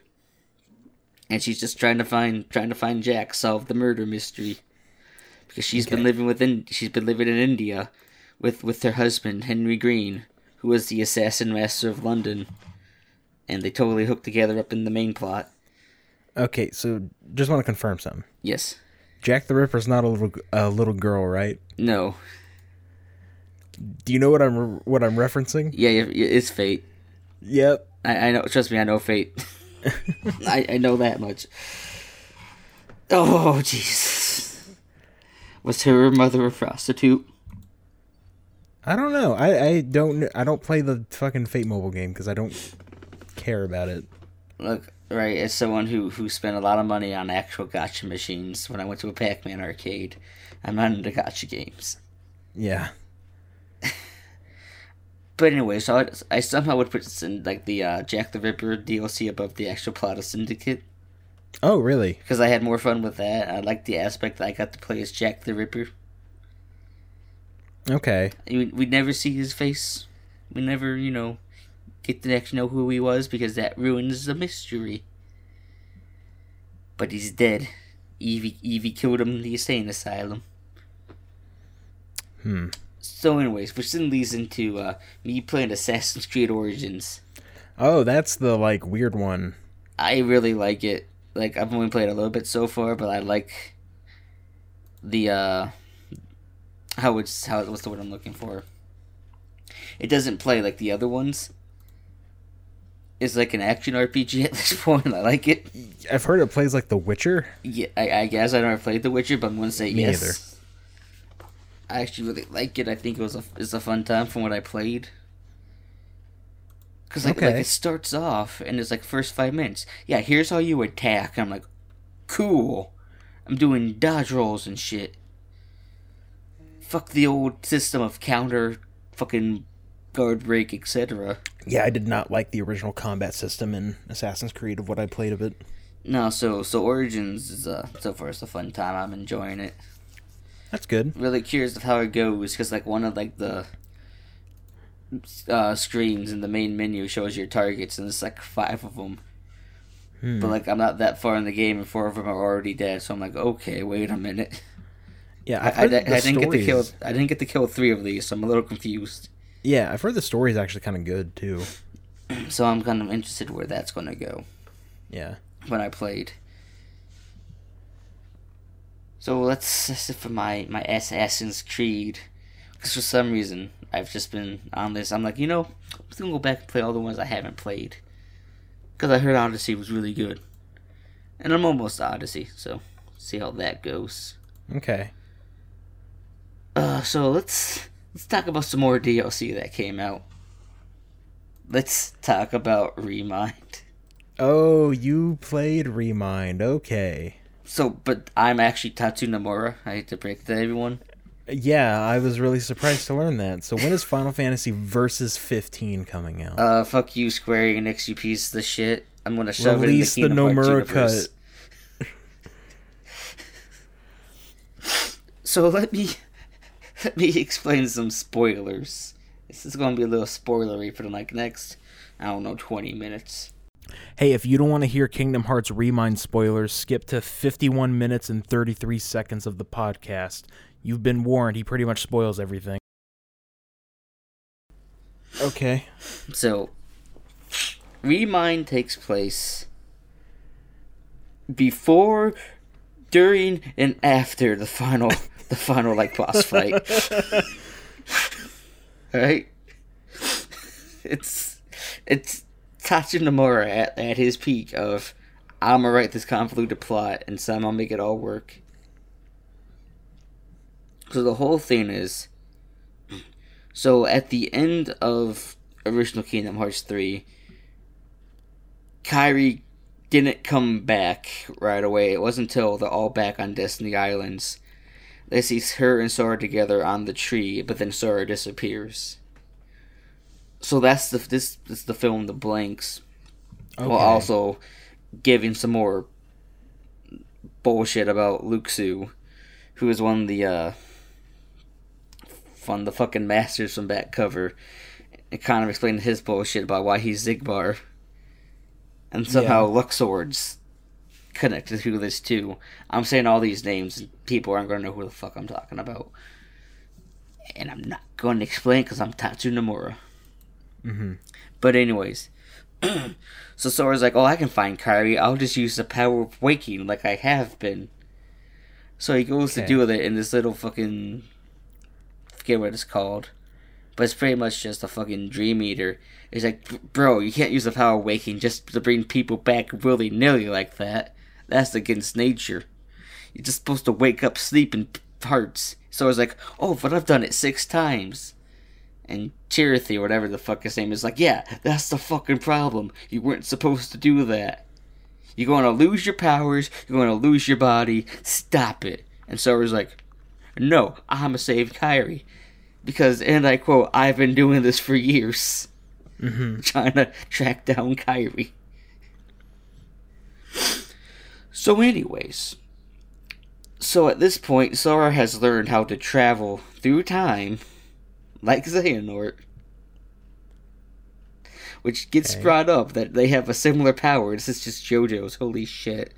and she's just trying to find trying to find Jack, solve the murder mystery, because she's been living within she's been living in India, with with her husband Henry Green, who was the assassin master of London, and they totally hooked together up in the main plot. Okay, so just want to confirm something. Yes. Jack the Ripper's not a little a little girl, right? No. Do you know what I'm what I'm referencing? Yeah, it's fate. Yep. I, I know. Trust me, I know fate. I, I know that much. Oh, Jesus. Was her mother a prostitute? I don't know. I, I don't I don't play the fucking Fate mobile game because I don't care about it. Look, right, as someone who, who spent a lot of money on actual gacha machines when I went to a Pac Man arcade, I'm not into gacha games. Yeah. But anyway, so I, I somehow would put like the uh, Jack the Ripper DLC above the actual plot of Syndicate Oh, really? because I had more fun with that. I liked the aspect that I got to play as Jack the Ripper. Okay. We we'd never see his face. We never, you know, get to actually know who he was because that ruins the mystery. But he's dead. Evie Evie killed him in the insane asylum. Hmm. So, anyways, which then leads into uh, me playing Assassin's Creed Origins. Oh, that's the like weird one. I really like it. Like I've only played a little bit so far, but I like the uh how it's how what's the word I'm looking for. It doesn't play like the other ones. It's like an action RPG at this point. I like it. I've heard it plays like The Witcher. Yeah, I, I guess I never played The Witcher, but I'm gonna say Me yes. either. I actually really like it. I think it was a it's a fun time from what I played. Cause like, like it starts off and it's like first five minutes. Yeah, here's how you attack. I'm like, cool. I'm doing dodge rolls and shit. Fuck the old system of counter, fucking guard break, etc. Yeah, I did not like the original combat system in Assassin's Creed of what I played of it. No, so so Origins is uh so far it's a fun time. I'm enjoying it. That's good. really curious of how it goes because like one of like the uh, screens in the main menu shows your targets and it's like five of them Hmm. but like i'm not that far in the game and four of them are already dead so i'm like okay wait a minute Yeah, i, I, I the didn't get to kill i didn't get to kill three of these so i'm a little confused Yeah, I've heard the story is actually kind of good too. so i'm kind of interested where that's going to go Yeah. when i played so let's that's it for my my assassin's creed. Because for some reason i've just been on this. I'm like you know i'm just gonna go back and play all the ones i haven't played. Because i heard odyssey was really good. And i'm almost odyssey so see how that goes. Okay. uh so let's let's talk about some more dlc that came out. Let's talk about remind. Oh, you played Remind. Okay. So but i'm actually Tetsu Nomura i hate to break that to everyone Yeah, I was really surprised to learn that. So when is Final Fantasy Versus 15 coming out? Uh, fuck you, Square Enix, you piece of shit. I'm gonna shove Release it the in the Kingdom Hearts Nomura universe. So let me let me explain some spoilers. This is gonna be a little spoilery for the like next, I don't know, twenty minutes. Hey, if you don't want to hear Kingdom Hearts Remind spoilers, skip to 51 minutes and 33 seconds of the podcast. You've been warned, he pretty much spoils everything. Okay. So, Remind takes place before, during, and after the final, the final like boss fight. right? It's it's Tachi Nomura at, at his peak of I'm gonna write this convoluted plot and somehow make it all work. So the whole thing is so at the end of original Kingdom Hearts 3, Kairi didn't come back right away. It wasn't until they're all back on Destiny Islands they see her and Sora together on the tree, but then Sora disappears. So that's the this, this is the film The Blanks, okay. while also giving some more bullshit about Luxu, who is one of the uh, one of the fucking masters from back cover. It kind of explained his bullshit about why he's Xigbar, and somehow Luxord's connected to this too. I'm saying all these names, and people aren't going to know who the fuck I'm talking about. And I'm not going to explain because I'm Tetsu Nomura. Hmm But anyways, so Sora's like, "Oh, I can find Kairi. I'll just use the power of waking, like I have been." So he goes to Okay. do it in this little fucking forget what it's called. But it's pretty much just a fucking dream eater. It's like, bro, you can't use the power of waking just to bring people back willy nilly like that. That's against nature. You're just supposed to wake up sleeping hearts. So I was like, oh, but I've done it six times. And Chirithy, or whatever the fuck his name is, like, yeah, that's the fucking problem. You weren't supposed to do that. You're going to lose your powers. You're going to lose your body. Stop it. And Sora's like, no, I'm going to save Kairi. Because, and I quote, I've been doing this for years. Mm-hmm. Trying to track down Kairi. So, anyways. So at this point, Sora has learned how to travel through time, like Xehanort. Which gets Okay. brought up that they have a similar power. This is just JoJo's. Holy shit.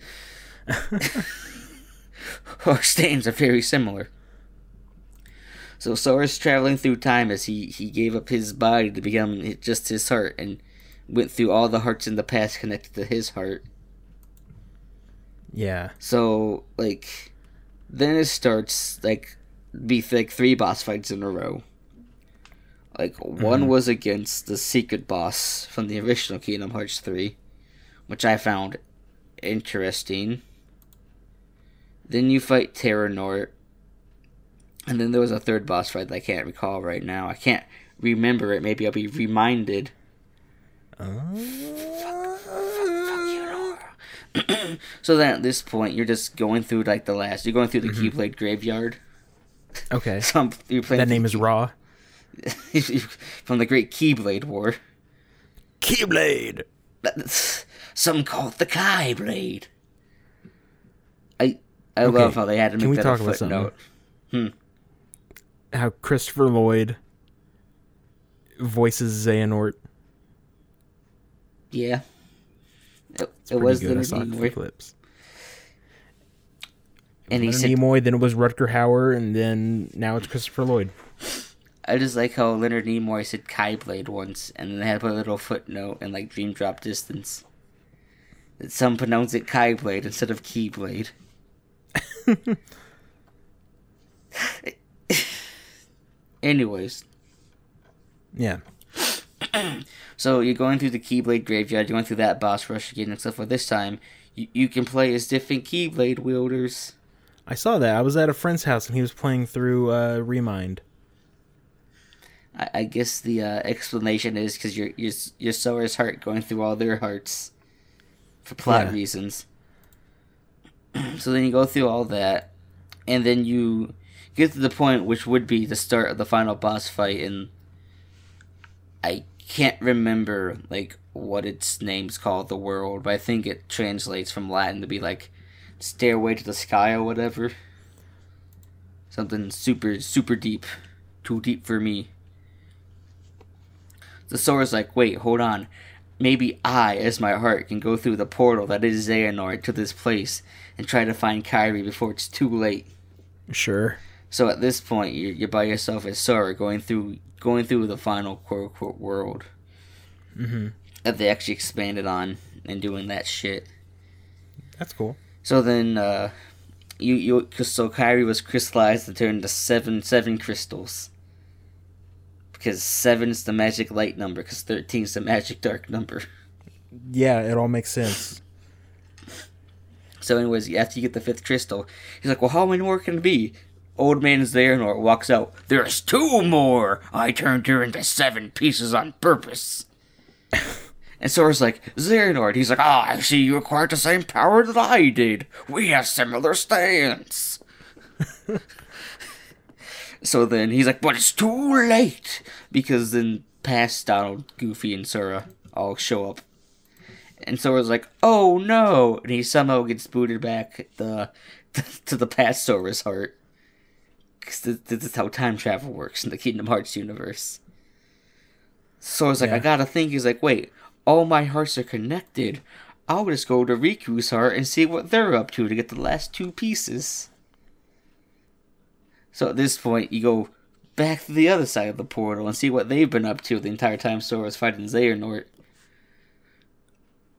Our stands are very similar. So Sora's traveling through time as he, he gave up his body to become just his heart and went through all the hearts in the past connected to his heart. Yeah. So like, then it starts like be like three boss fights in a row. Like one Mhm. was against the secret boss from the original Kingdom Hearts three, which I found interesting. Then you fight Terranort, and then there was a third boss fight that I can't recall right now. I can't remember it. Maybe I'll be reminded. So then at this point, you're just going through like the last. You're going through the Keyblade graveyard. okay. So I'm- you're playing That name is Raw. from the Great Keyblade War. Keyblade. Some call it the Keyblade. I I Okay, love how they had to can make we that talk a about footnote. Hmm. How Christopher Lloyd voices Xehanort. Yeah. It, it was good. Saw Nimoy, clips. and he said, Nimoy, then it was Rutger Hauer, and then now it's Christopher Lloyd. I just like how Leonard Nimoy said Kai Blade once, and then they had to put a little footnote and like Dream Drop Distance. That some pronounce it Kai Blade instead of Keyblade. Anyways, Yeah. so you're going through the Keyblade graveyard, you're going through that boss rush again, and except for this time, you, you can play as different Keyblade wielders. I saw that. I was at a friend's house and he was playing through uh, Remind. I, I guess the uh, explanation is because you're, you're, you're heart going through all their hearts for plot Yeah. reasons. so then you go through all that, and then you get to the point which would be the start of the final boss fight, and I can't remember like what its name's called, the world, but I think it translates from Latin to be like stairway to the sky or whatever. Something super super deep, too deep for me. The Sora's like, wait, hold on. Maybe I, as my heart, can go through the portal that is Xehanort to this place and try to find Kairi before it's too late. Sure. So at this point, you're, you're by yourself as Sora going through going through the final quote unquote world hmm that they actually expanded on and doing that shit. That's cool. So then, uh, you you so Kairi was crystallized and turned into seven seven crystals. Because seven's the magic light number, because thirteen's the magic dark number. Yeah, it all makes sense. So, anyways, after you get the fifth crystal, he's like, "Well, how many more can it be?" Old man Xehanort walks out. There's two more. I turned her into seven pieces on purpose. and Sora's like, Xehanort. He's like, Ah, I see you acquired the same power that I did. We have similar stance. so then he's like, but it's too late because then past Donald, Goofy, and Sora all show up and Sora's like, "Oh no!" and he somehow gets booted back the to the past Sora's heart. Because this, this is how time travel works in the Kingdom Hearts universe. Sora's like, Yeah. "I gotta think." He's like, "Wait, all my hearts are connected. I'll just go to Riku's heart and see what they're up to to get the last two pieces." So at this point, you go back to the other side of the portal and see what they've been up to the entire time Sora's fighting Xehanort.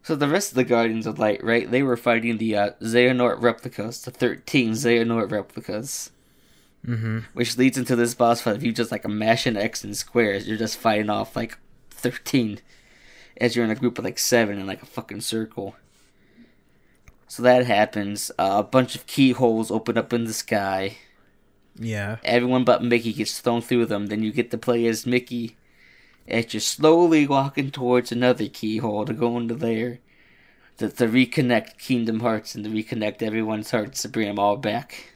So the rest of the Guardians of Light, right? They were fighting the uh, Xehanort replicas, the thirteen Xehanort replicas. Mm-hmm. Which leads into this boss fight. If you just like mash mashing X and squares, you're just fighting off like thirteen, as you're in a group of like seven in like a fucking circle. So that happens. Uh, a bunch of keyholes open up in the sky. Yeah. Everyone but Mickey gets thrown through them. Then you get to play as Mickey as you're slowly walking towards another keyhole to go into there. To, to reconnect Kingdom Hearts and to reconnect everyone's hearts to bring them all back.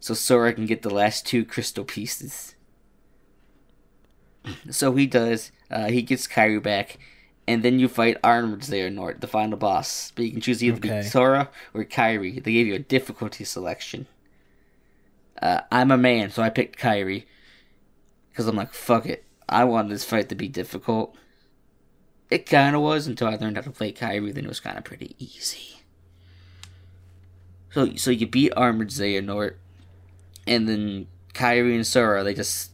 So Sora can get the last two crystal pieces. So he does. Uh, he gets Kairi back. And then you fight Armored Xehanort, the final boss. But you can choose either Okay. be Sora or Kairi. They gave you a difficulty selection. Uh, I'm a man, so I picked Kairi. Because I'm like, fuck it. I wanted this fight to be difficult. It kind of was until I learned how to play Kairi, then it was kind of pretty easy. So, so you beat Armored Xehanort, and then Kairi and Sora, they just.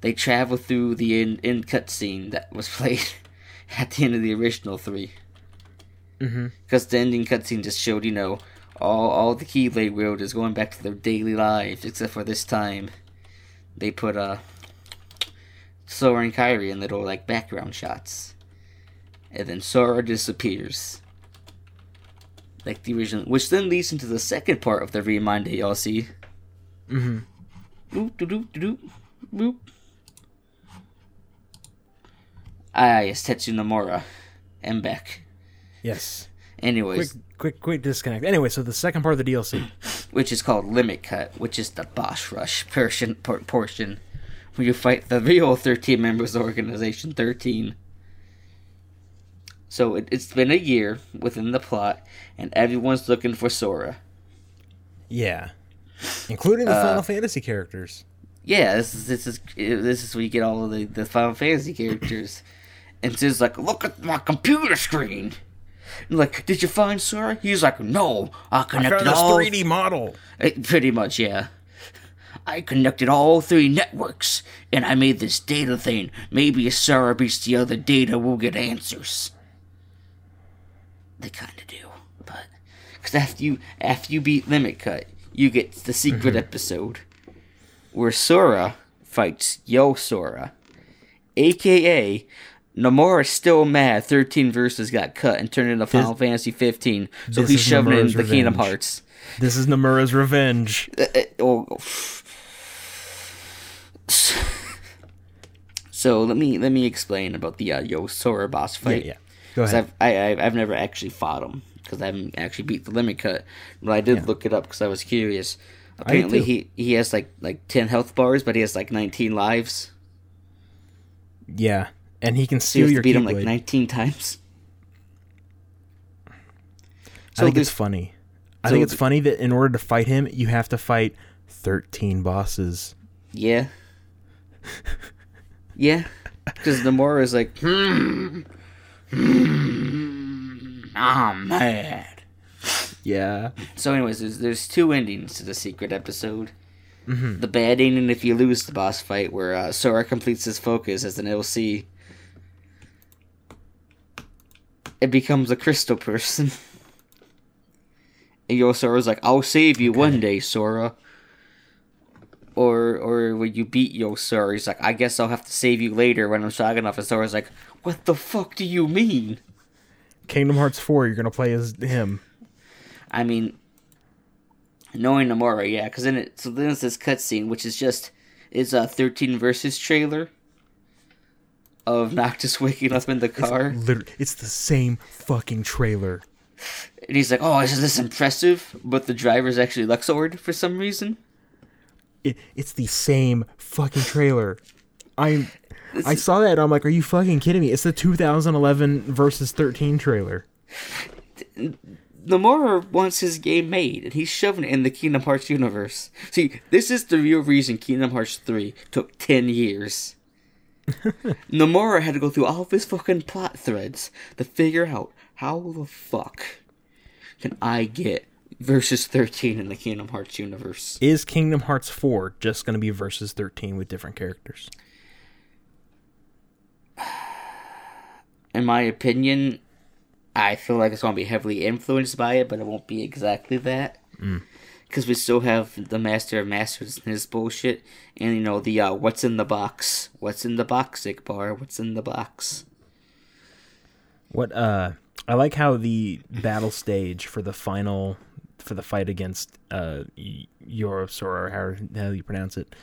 They travel through the end, end cutscene that was played at the end of the original three. Mm-hmm. Because the ending cutscene just showed, you know, all all the Keyblade wielders going back to their daily lives, except for this time, they put uh Sora and Kairi in little like background shots, and then Sora disappears, like the original, which then leads into the second part of the Remind DLC. Mm-hmm. Boop, doo, doo, doo, doo, boop. Ah, yes, Tetsu Nomura. And back. Yes. Anyways, Quick, quick, quick disconnect. Anyway, so the second part of the DLC. which is called Limit Cut, which is the boss rush portion, portion where you fight the real 13 members of Organization 13. So it, it's been a year within the plot, and everyone's looking for Sora. Yeah. Including the Uh, Final Fantasy characters. Yeah, this is this is this is where you get all of the, the Final Fantasy characters. And Cid's like, look at my computer screen. And like, did you find Sora? He's like, no, I I connected found this all 3D model. Uh, Pretty much, yeah. I connected all three networks, and I made this data thing. Maybe if Sarah beats the other data, we'll get answers. They kind of do, but because after you after you beat Limit Cut, you get the secret episode where Sora fights Yozora, aka Nomura's still mad. Thirteen verses got cut and turned into Final Fantasy 15, so he's is shoving it Nomura's into Kingdom. Hearts. This is Nomura's revenge. Uh, uh, oh. So let me let me explain about the uh, Yozora boss fight. yeah. Go 'Cause ahead. I've, I, I've I've never actually fought him because I haven't actually beat the limit cut, but I did Yeah. look it up because I was curious. Apparently he he has like like ten health bars, but he has like nineteen lives. Yeah. And he can So you steal your beat him like nineteen times. I So think it's there's- funny. I think it's funny that in order to fight him, you have to fight 13 bosses. Yeah. yeah. Because Nomura is like, hmm, hmm, I'm mad. Yeah. So, anyways, there's, there's two endings to the secret episode. The bad ending if you lose the boss fight, where uh, Sora completes his focus as an LC. It becomes a crystal person. and Yozora's like, I'll save you one day, Sora. Or or when you beat Yozora, he's like, I guess I'll have to save you later when I'm strong enough. And Sora's like, What the fuck do you mean? Kingdom Hearts 4, you're going to play as him. I mean, knowing Nomura, yeah, because then it so then it's this cutscene, which is just is a thirteen versus trailer of Noctis waking up in the car, Literally, it's the same fucking trailer. and he's like, "Oh, is this impressive?" But the driver's actually Luxord for some reason. It, it's the same fucking trailer. I I saw that and I'm like, are you fucking kidding me? It's the 2011 versus 13 trailer. Nomura wants his game made, and he's shoving it in the Kingdom Hearts universe. See, this is the real reason Kingdom Hearts 3 took 10 years. Nomura had to go through all of his fucking plot threads to figure out how the fuck can I get versus 13 in the Kingdom Hearts universe. Is Kingdom Hearts 4 just going to be versus 13 with different characters? In my opinion, I feel like it's going to be heavily influenced by it, but it won't be exactly that. Mm. Because we still have the Master of Masters and his bullshit, and you know the uh, what's in the box, what's in the box, Xigbar, what's in the box. What uh I like how the battle stage for the final for the fight against uh Yozora or how, how you pronounce it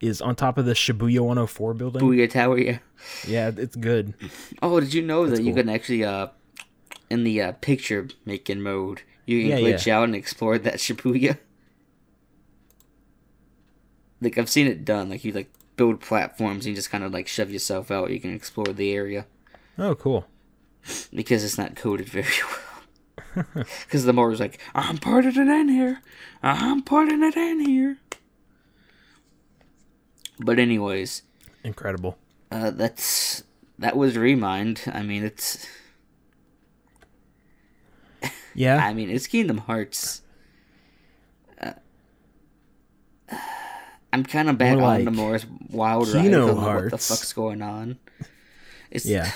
is on top of the Shibuya 104 building. Booyah Tower, yeah. Yeah, it's good. Oh, did you know that you can actually uh, in the uh, picture making mode, you can Yeah, glitch yeah. out and explore that Shibuya. Like I've seen it done. Like you like build platforms and you just kind of like shove yourself out. You can explore the area Oh, cool. because it's not coded very well. Because the more is like, I'm putting it in here. I'm putting it in here. But anyways, Incredible. uh, that's that was Remind. I mean, it's Yeah. I mean, it's Kingdom Hearts. Uh, I'm kind of back More on the like more wild ride. I Kino don't know what the fuck's going on. It's, yeah.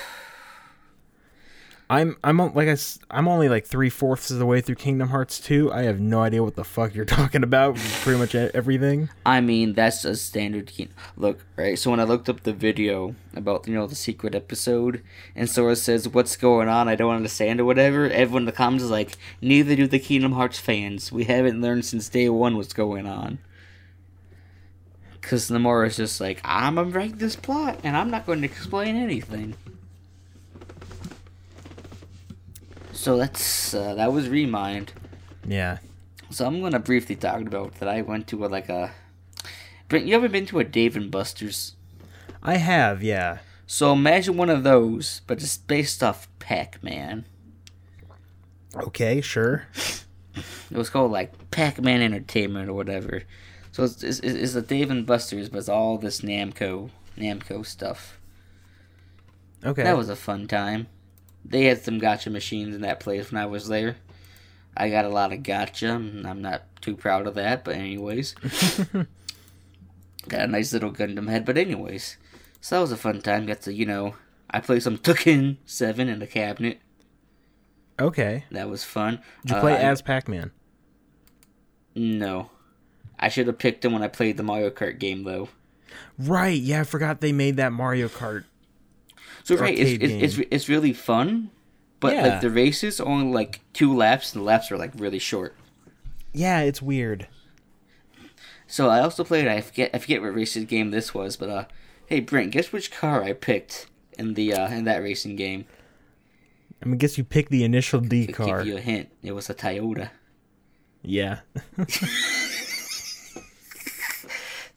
I'm I'm like I I'm only like three fourths of the way through Kingdom Hearts 2. I have no idea what the fuck you're talking about. Pretty much everything. I mean, that's a standard. Look, right. So when I looked up the video about you know the secret episode, and Sora says, "What's going on? I don't understand" or whatever. Everyone in the comments is like, "Neither do the Kingdom Hearts fans. We haven't learned since day one what's going on." Because Nomura's just like, "I'm gonna write this plot, and I'm not going to explain anything." So that's uh, that was Remind. Yeah. So I'm gonna briefly talk about that. I went to a, like a. Brent, you ever been to a Dave and Buster's? I have, yeah. So imagine one of those, but it's based off Pac-Man. Okay, sure. It was called like Pac-Man Entertainment or whatever. So it's, it's, it's a Dave and Buster's, but it's all this Namco Namco stuff. Okay. That was a fun time. They had some gacha machines in that place when I was there. I got a lot of gotcha. and I'm not too proud of that, but anyways. got a nice little Gundam head, but anyways. So that was a fun time. Got to, you know, I played some Tekken 7 in the cabinet. okay. That was fun. Did you Uh, play I- as Pac-Man? No. I should have picked him when I played the Mario Kart game, though. Right. Yeah, I forgot they made that Mario Kart. So right, it's, it's, it's it's really fun, but Yeah. like the races are only like two laps, and the laps are like really short. Yeah, it's weird. So I also played. I forget. I forget what racing game this was, but uh, hey Brent, guess which car I picked in the uh in that racing game? I mean, guess you picked the initial D car. give you a hint, it was a Toyota. Yeah.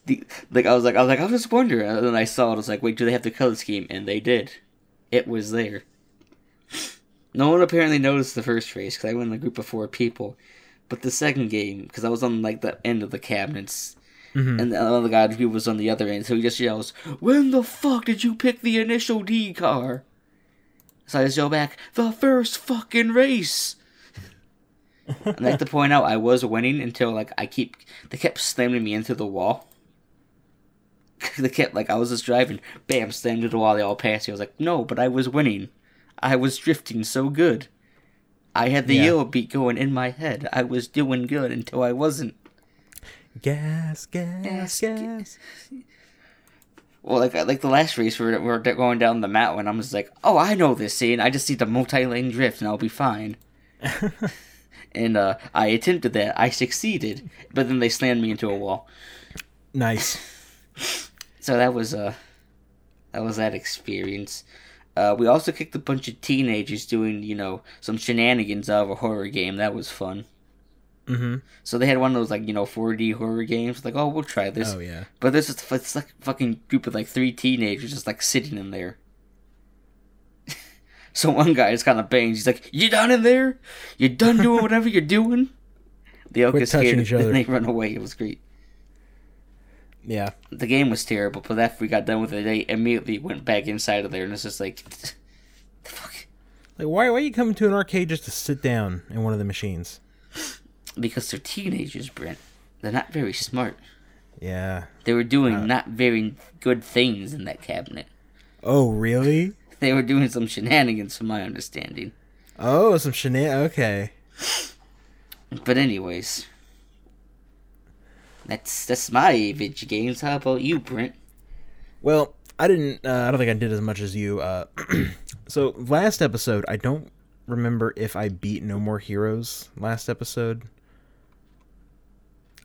The, like I was like I was like I was just wondering, and then I saw it. I was like, wait, do they have the color scheme? And they did. It was there. No one apparently noticed the first race because I went in a group of four people, but the second game because I was on like the end of the cabinets. Mhm. And the other guy who was on the other end, so he just yells, "When the fuck did you pick the initial D car?" So I just yell back, "The first fucking race." and I have to point out, I was winning until like I keep they kept slamming me into the wall. they kept like I was just driving, bam, slammed into the wall. They all passed me. I was like, no, but I was winning. I was drifting so good. I had the Yeah. Eurobeat going in my head. I was doing good until I wasn't. Gas, gas, Gas, gas. Well, like like the last race, we we're, we we're going down the mountain. and I'm just like, oh, I know this scene. I just need the multi-lane drift, and I'll be fine. and uh, I attempted that. I succeeded, but then they slammed me into a wall. Nice. So that was uh, that was that experience. Uh, we also kicked a bunch of teenagers doing, you know, some shenanigans out of a horror game. That was fun. Mm-hmm. So they had one of those like you know 4D horror games. Like, oh, we'll try this. Oh yeah. But this is it's like a fucking group of like three teenagers just like sitting in there. so one guy is kind of bangs. He's like, "You done in there? You done doing whatever you're doing?" The Quit is scared each other. and they run away. It was great. Yeah. The game was terrible, but after we got done with it, they immediately went back inside of there, and it's just like, the fuck. Like why why are you coming to an arcade just to sit down in one of the machines? Because they're teenagers, Brent. They're not very smart. Yeah. They were doing Uh. not very good things in that cabinet. Oh really? They were doing some shenanigans, from my understanding. Oh, some shenan. Okay. But anyways, that's that's my video games. How about you, Brent? Well, I didn't. Uh, I don't think I did as much as you. Uh, so last episode, I don't remember if I beat No More Heroes last episode.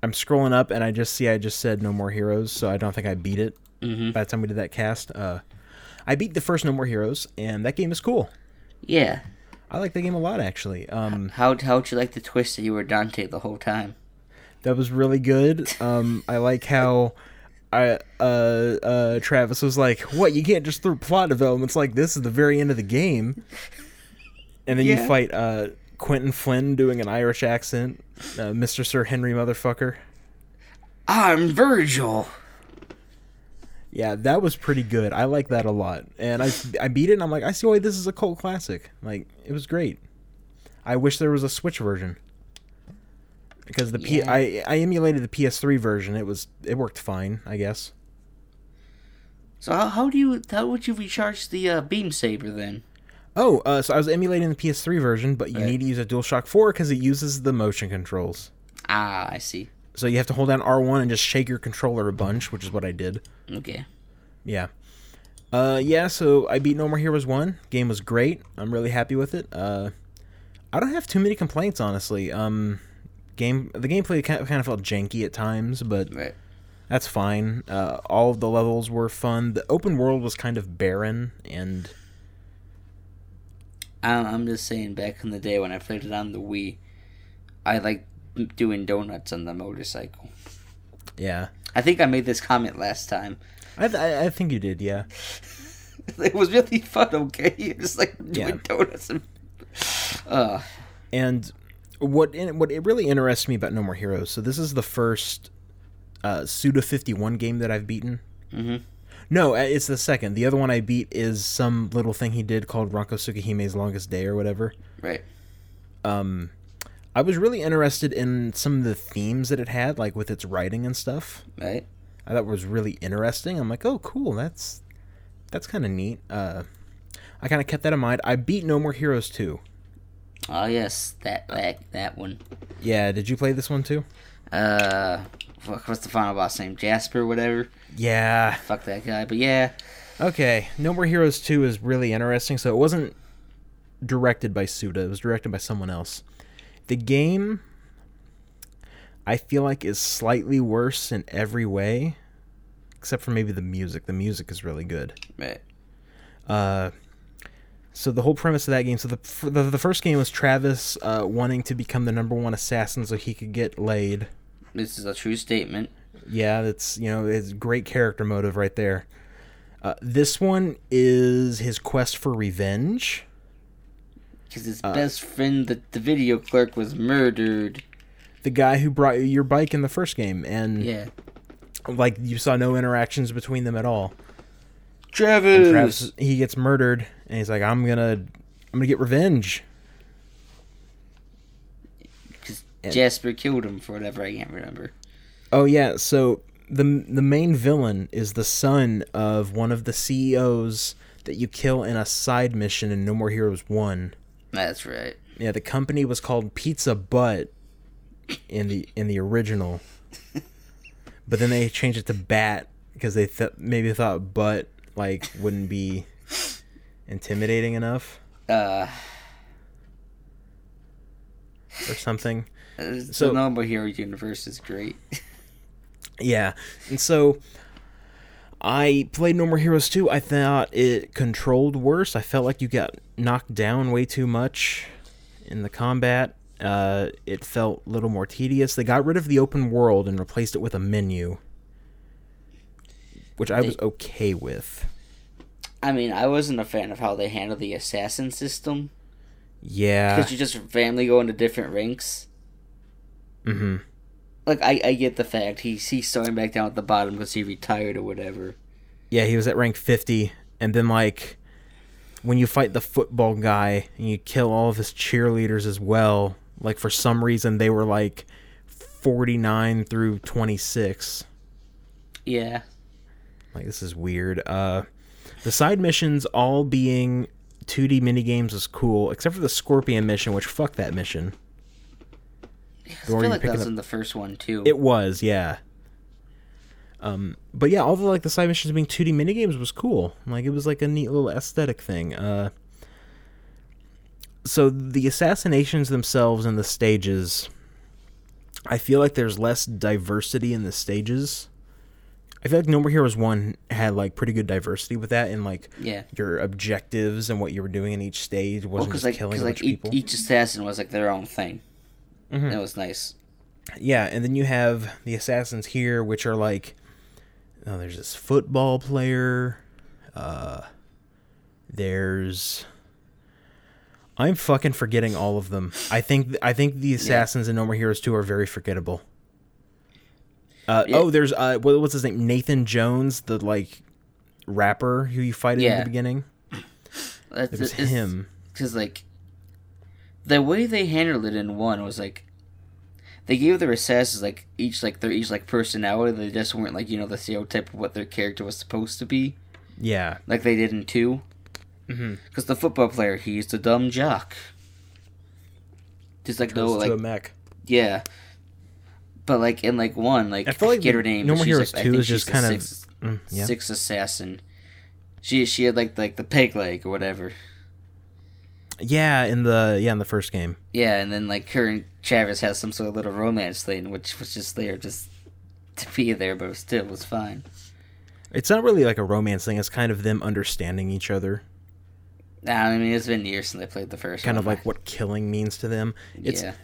I'm scrolling up and I just see I just said No More Heroes, so I don't think I beat it. Mm-hmm. By the time we did that cast, uh, I beat the first No More Heroes, and that game is cool. Yeah. I like the game a lot, actually. Um, How how'd you like the twist that you were Dante the whole time? That was really good. Um, I like how I uh uh Travis was like, "What? You can't just throw plot developments like this at the very end of the game." And then you fight uh Quinton Flynn doing an Irish accent, uh, Mr. Sir Henry motherfucker. I'm Virgil. Yeah, that was pretty good. I like that a lot. And I I beat it and I'm like, I see why this is a cult classic. Like, it was great. I wish there was a Switch version. Because the P Yeah. I I emulated the PS3 version. It was it worked fine, I guess. So how, how do you how would you recharge the uh, beam saber then? Oh, uh, so I was emulating the PS3 version, but you Right. need to use a DualShock 4 because it uses the motion controls. Ah, I see. So you have to hold down R1 and just shake your controller a bunch, which is what I did. Okay. Yeah. Uh, yeah, so I beat No More Heroes 1. Game was great. I'm really happy with it. Uh, I don't have too many complaints, honestly. Um, game the gameplay kind of, kind of felt janky at times, but Right. that's fine. Uh, all of the levels were fun. The open world was kind of barren, and I'm, just saying, back in the day when I played it on the Wii, I liked doing donuts on the motorcycle. yeah. I think I made this comment last time. I, I, I think you did, yeah. It was really fun. Okay, you just like doing Yeah. donuts. And, uh, And what in, what it really interests me about No More Heroes. So this is the first uh, Suda fifty one game that I've beaten. mhm. No, uh, it's the second. The other one I beat is some little thing he did called Ranko Tsukigime's Longest Day or whatever. Right. Um, I was really interested in some of the themes that it had, like with its writing and stuff. Right. I thought was really interesting. I'm like, oh, cool. That's that's kind of neat. Uh, I kind of kept that in mind. I beat No More Heroes too. Oh yes, that that that one. Yeah, did you play this one too? Uh, what- what's the final boss name? Jasper, whatever. Yeah. Fuck that guy. But yeah, Okay, No More Heroes 2 is really interesting. So it wasn't directed by Suda, it was directed by someone else. The game, I feel like, is slightly worse in every way, except for maybe the music. The music is really good. right. Uh, so the whole premise of that game, so the the, the first game was Travis uh, wanting to become the number one assassin so he could get laid. This is a true statement. Yeah, that's you know, it's great character motive right there. Uh, this one is his quest for revenge. Because his Uh, best friend, the, the video clerk, was murdered. The guy who brought you your bike in the first game, and Yeah. like you saw no interactions between them at all. Travis. Travis, he gets murdered, and he's like, "I'm gonna, I'm gonna get revenge." Because Jasper killed him for whatever I can't remember. Oh yeah, so the the main villain is the son of one of the CEOs that you kill in a side mission in No More Heroes One. That's right. Yeah, the company was called Pizza Butt in the in the original, but then they changed it to Bat because they th- maybe thought Butt like wouldn't be intimidating enough Uh, or something. so So- the normal hero universe is great. Yeah, and so I played No More Heroes 2. I thought it controlled worse. I felt like you got knocked down way too much in the combat. Uh, it felt a little more tedious. They got rid of the open world and replaced it with a menu, which I was okay with. I mean, I wasn't a fan of how they handled the assassin system. Yeah. Because you just randomly go into different ranks. hmm Like, I, I get the fact he's, he's starting back down at the bottom because he retired or whatever. Yeah, he was at rank 50, and then like when you fight the football guy and you kill all of his cheerleaders as well, like for some reason they were like 49 through 26. Yeah. Like this is weird. Uh the side missions all being 2D mini games was cool, except for the Scorpion mission, which fuck that mission. I feel like that was up- in the first one too. It was, yeah. Um, but yeah, all the like the side missions being 2D mini games was cool. Like it was like a neat little aesthetic thing. Uh, so the assassinations themselves and the stages, I feel like there's less diversity in the stages. I feel like No More Heroes One had like pretty good diversity with that, and like yeah. your objectives and what you were doing in each stage wasn't because just like, killing like each, people. each assassin was like their own thing. Mhm. It was nice. Yeah, and then you have the assassins here, which are like, oh, there's this football player. Uh, there's, I'm fucking forgetting all of them. I think I think the assassins in No More Heroes Two are very forgettable. Uh, Yeah. Oh, there's uh, what, what's his name? Nathan Jones, the like rapper who you fight in the beginning. That's It was it's- him. Because like the way they handled it in one was like they gave their assassins like each like their each like personality. They just weren't like you know the stereotype of what their character was supposed to be Yeah. like they did in two. Mm-hmm. Because the football player, he's the dumb jock. Just like no to a like mech. yeah. But like in like one, like I feel like forget the- her name. No More Heroes like, I 2 think is just kind of- Mm, yeah. sixth assassin. She she had like like the peg leg or whatever. Yeah, in the yeah in the first game. Yeah, and then like her and Travis has some sort of little romance thing, which was just there just to be there, but it still was fine. It's not really like a romance thing. It's kind of them understanding each other. Nah, I mean it's been years since I played the first. kind one. of like what killing means to them. It's yeah,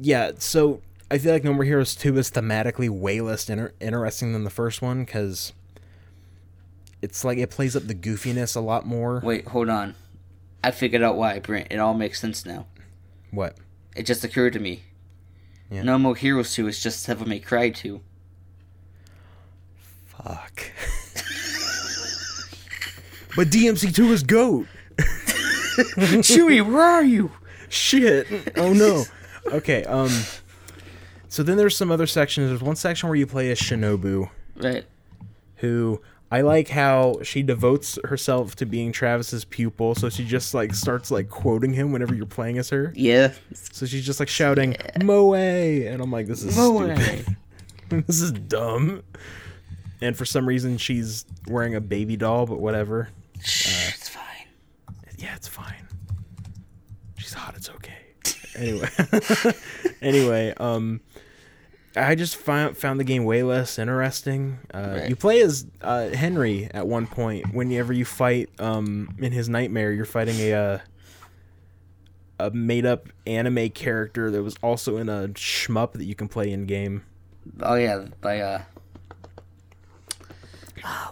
yeah. So I feel like No More Heroes Two is thematically way less inter- interesting than the first one because it's like it plays up the goofiness a lot more. wait, hold on. I figured out why, Brent. It all makes sense now. What? It just occurred to me. Yeah. No More Heroes 2 is just Devil May Cry 2. Fuck. but DMC Two is goat. Chewie, where are you? Shit. Oh no. Okay. Um. So then there's some other sections. There's one section where you play as Shinobu. Right. who I like how she devotes herself to being Travis's pupil, so she just like starts like quoting him whenever you're playing as her. Yeah. So she's just like shouting "Moe," and I'm like, this is Moe. stupid. this is dumb. And for some reason, she's wearing a baby doll, but whatever. Shh, it's fine. Yeah, it's fine. She's hot. It's okay. Anyway, anyway, um, I just found found the game way less interesting. Uh, Right. You play as uh, Henry at one point. Whenever you fight um, in his nightmare, you're fighting a uh, a made up anime character that was also in a shmup that you can play in game. Oh yeah, by uh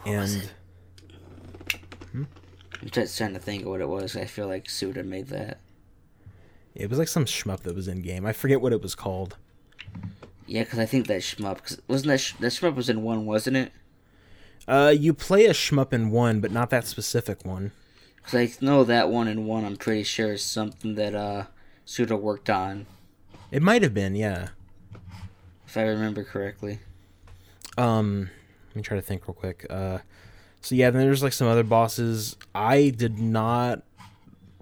and I'm just trying to think of what it was. I feel like Suda made that. it was like some shmup that was in game. I forget what it was called. Yeah, because I think that shmup, cause wasn't that sh- that shmup was in one, wasn't it? Uh, you play a shmup in one, but not that specific one. Because I know that one in one. I'm pretty sure is something that uh Suda worked on, It might have been, yeah. if I remember correctly. Um, let me try to think real quick. Uh, so yeah, then there's like some other bosses. I did not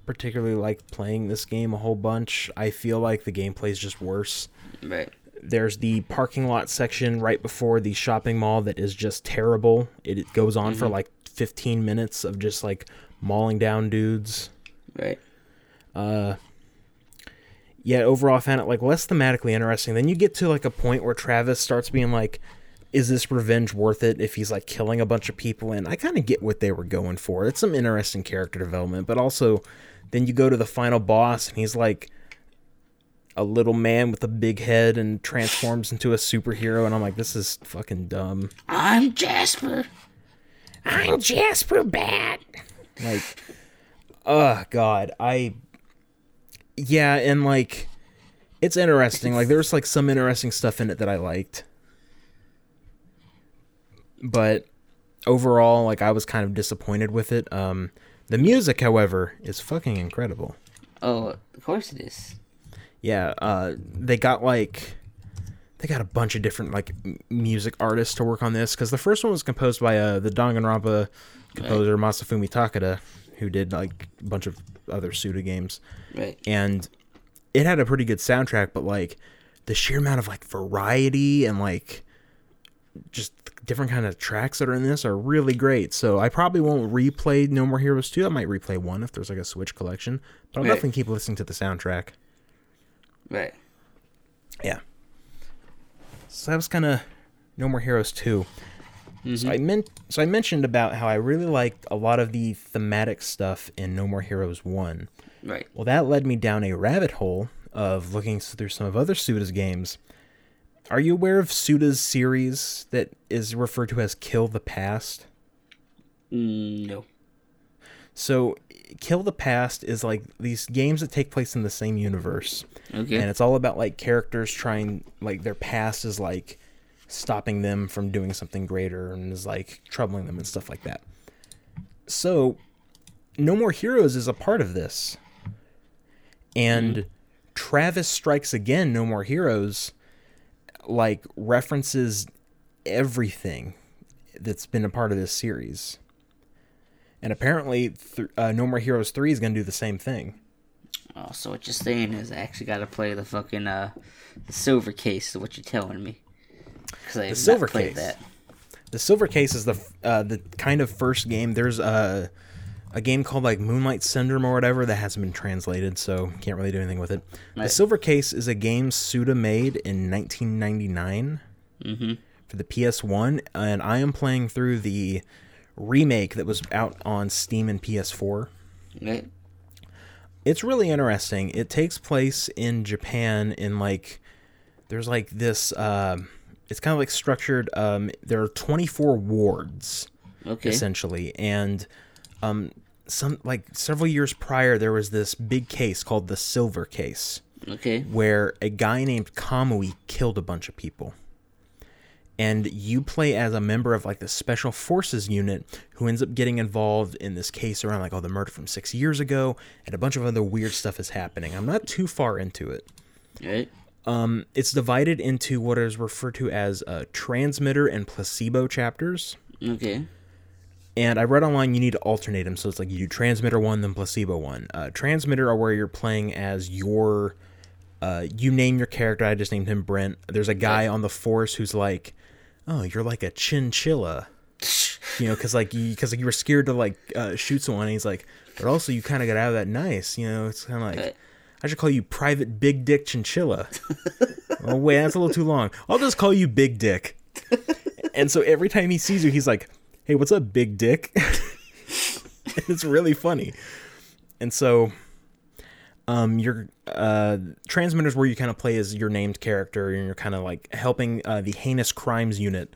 particularly like playing this game a whole bunch. I feel like the gameplay is just worse. Right. There's the parking lot section right before the shopping mall that is just terrible. It, it goes on for like 15 minutes of just like mauling down dudes. Right. Uh, yeah, overall, I found it like less thematically interesting. Then you get to like a point where Travis starts being like, "Is this revenge worth it?" If he's like killing a bunch of people, and I kind of get what they were going for. It's some interesting character development, but also, then you go to the final boss, and he's like a little man with a big head and transforms into a superhero, and I'm like, this is fucking dumb. I'm Jasper. I'm Jasper Batt. Like, oh god, I. Yeah, and like, it's interesting. Like, there's like some interesting stuff in it that I liked, but overall, like, I was kind of disappointed with it. Um, the music, however, is fucking incredible. Oh, of course it is. Yeah, uh, they got like they got a bunch of different like m- music artists to work on this because the first one was composed by uh, the Danganronpa composer Masafumi Takada, who did like a bunch of other Suda games, Right. and it had a pretty good soundtrack. But like the sheer amount of like variety and like just different kind of tracks that are in this are really great. So I probably won't replay No More Heroes 2. I might replay one if there's like a Switch collection, but I'll Right. definitely keep listening to the soundtrack. Right. Yeah. So that was kind of No More Heroes 2. So I meant so I mentioned about how I really liked a lot of the thematic stuff in No More Heroes 1. Right. Well, that led me down a rabbit hole of looking through some of other Suda's games. Are you aware of Suda's series that is referred to as Kill the Past? Mm, no. So, Kill the Past is like these games that take place in the same universe. Okay. and it's all about like characters trying like their past is like stopping them from doing something greater and is like troubling them and stuff like that so no more heroes is a part of this and mm-hmm. travis strikes again no more heroes like references everything that's been a part of this series and apparently th- uh, no more heroes 3 is going to do the same thing Oh, so what you're saying is I actually got to play the fucking uh, the silver case. Is what you're telling me? Because I have silver not played case. that. The Silver Case is the uh, the kind of first game. There's a a game called like Moonlight Syndrome or whatever that hasn't been translated, so can't really do anything with it. The Silver Case is a game Suda made in 1999 Mm-hmm. for the PS1, and I am playing through the remake that was out on Steam and PS4. Right. It's really interesting. It takes place in Japan in like there's like this um it's kind of like structured um there are 24 wards Okay. essentially and um some like several years prior there was this big case called the silver case Okay. where a guy named Kamui killed a bunch of people. And you play as a member of like the special forces unit who ends up getting involved in this case around like oh the murder from 6 years ago and a bunch of other weird stuff is happening. I'm not too far into it. Right. Um it's divided into what is referred to as uh, transmitter and placebo chapters. Okay. And I read online you need to alternate them, so it's like you do transmitter one, then placebo one. Uh, transmitter are where you're playing as your, uh, you name your character. I just named him Brent. There's a guy on the force who's like, oh, you're like a chinchilla, you know, because like you because like, you were scared to like uh, shoot someone. And he's like, but also you kind of got out of that nice, you know. It's kind of like. I should call you Private Big Dick Chinchilla. oh wait, that's a little too long. I'll just call you Big Dick. and so every time he sees you, he's like, "Hey, what's up, Big Dick?" It's really funny. And so, um, your uh, transmitters where you kind of play as your named character, and you're kind of like helping uh, the heinous crimes unit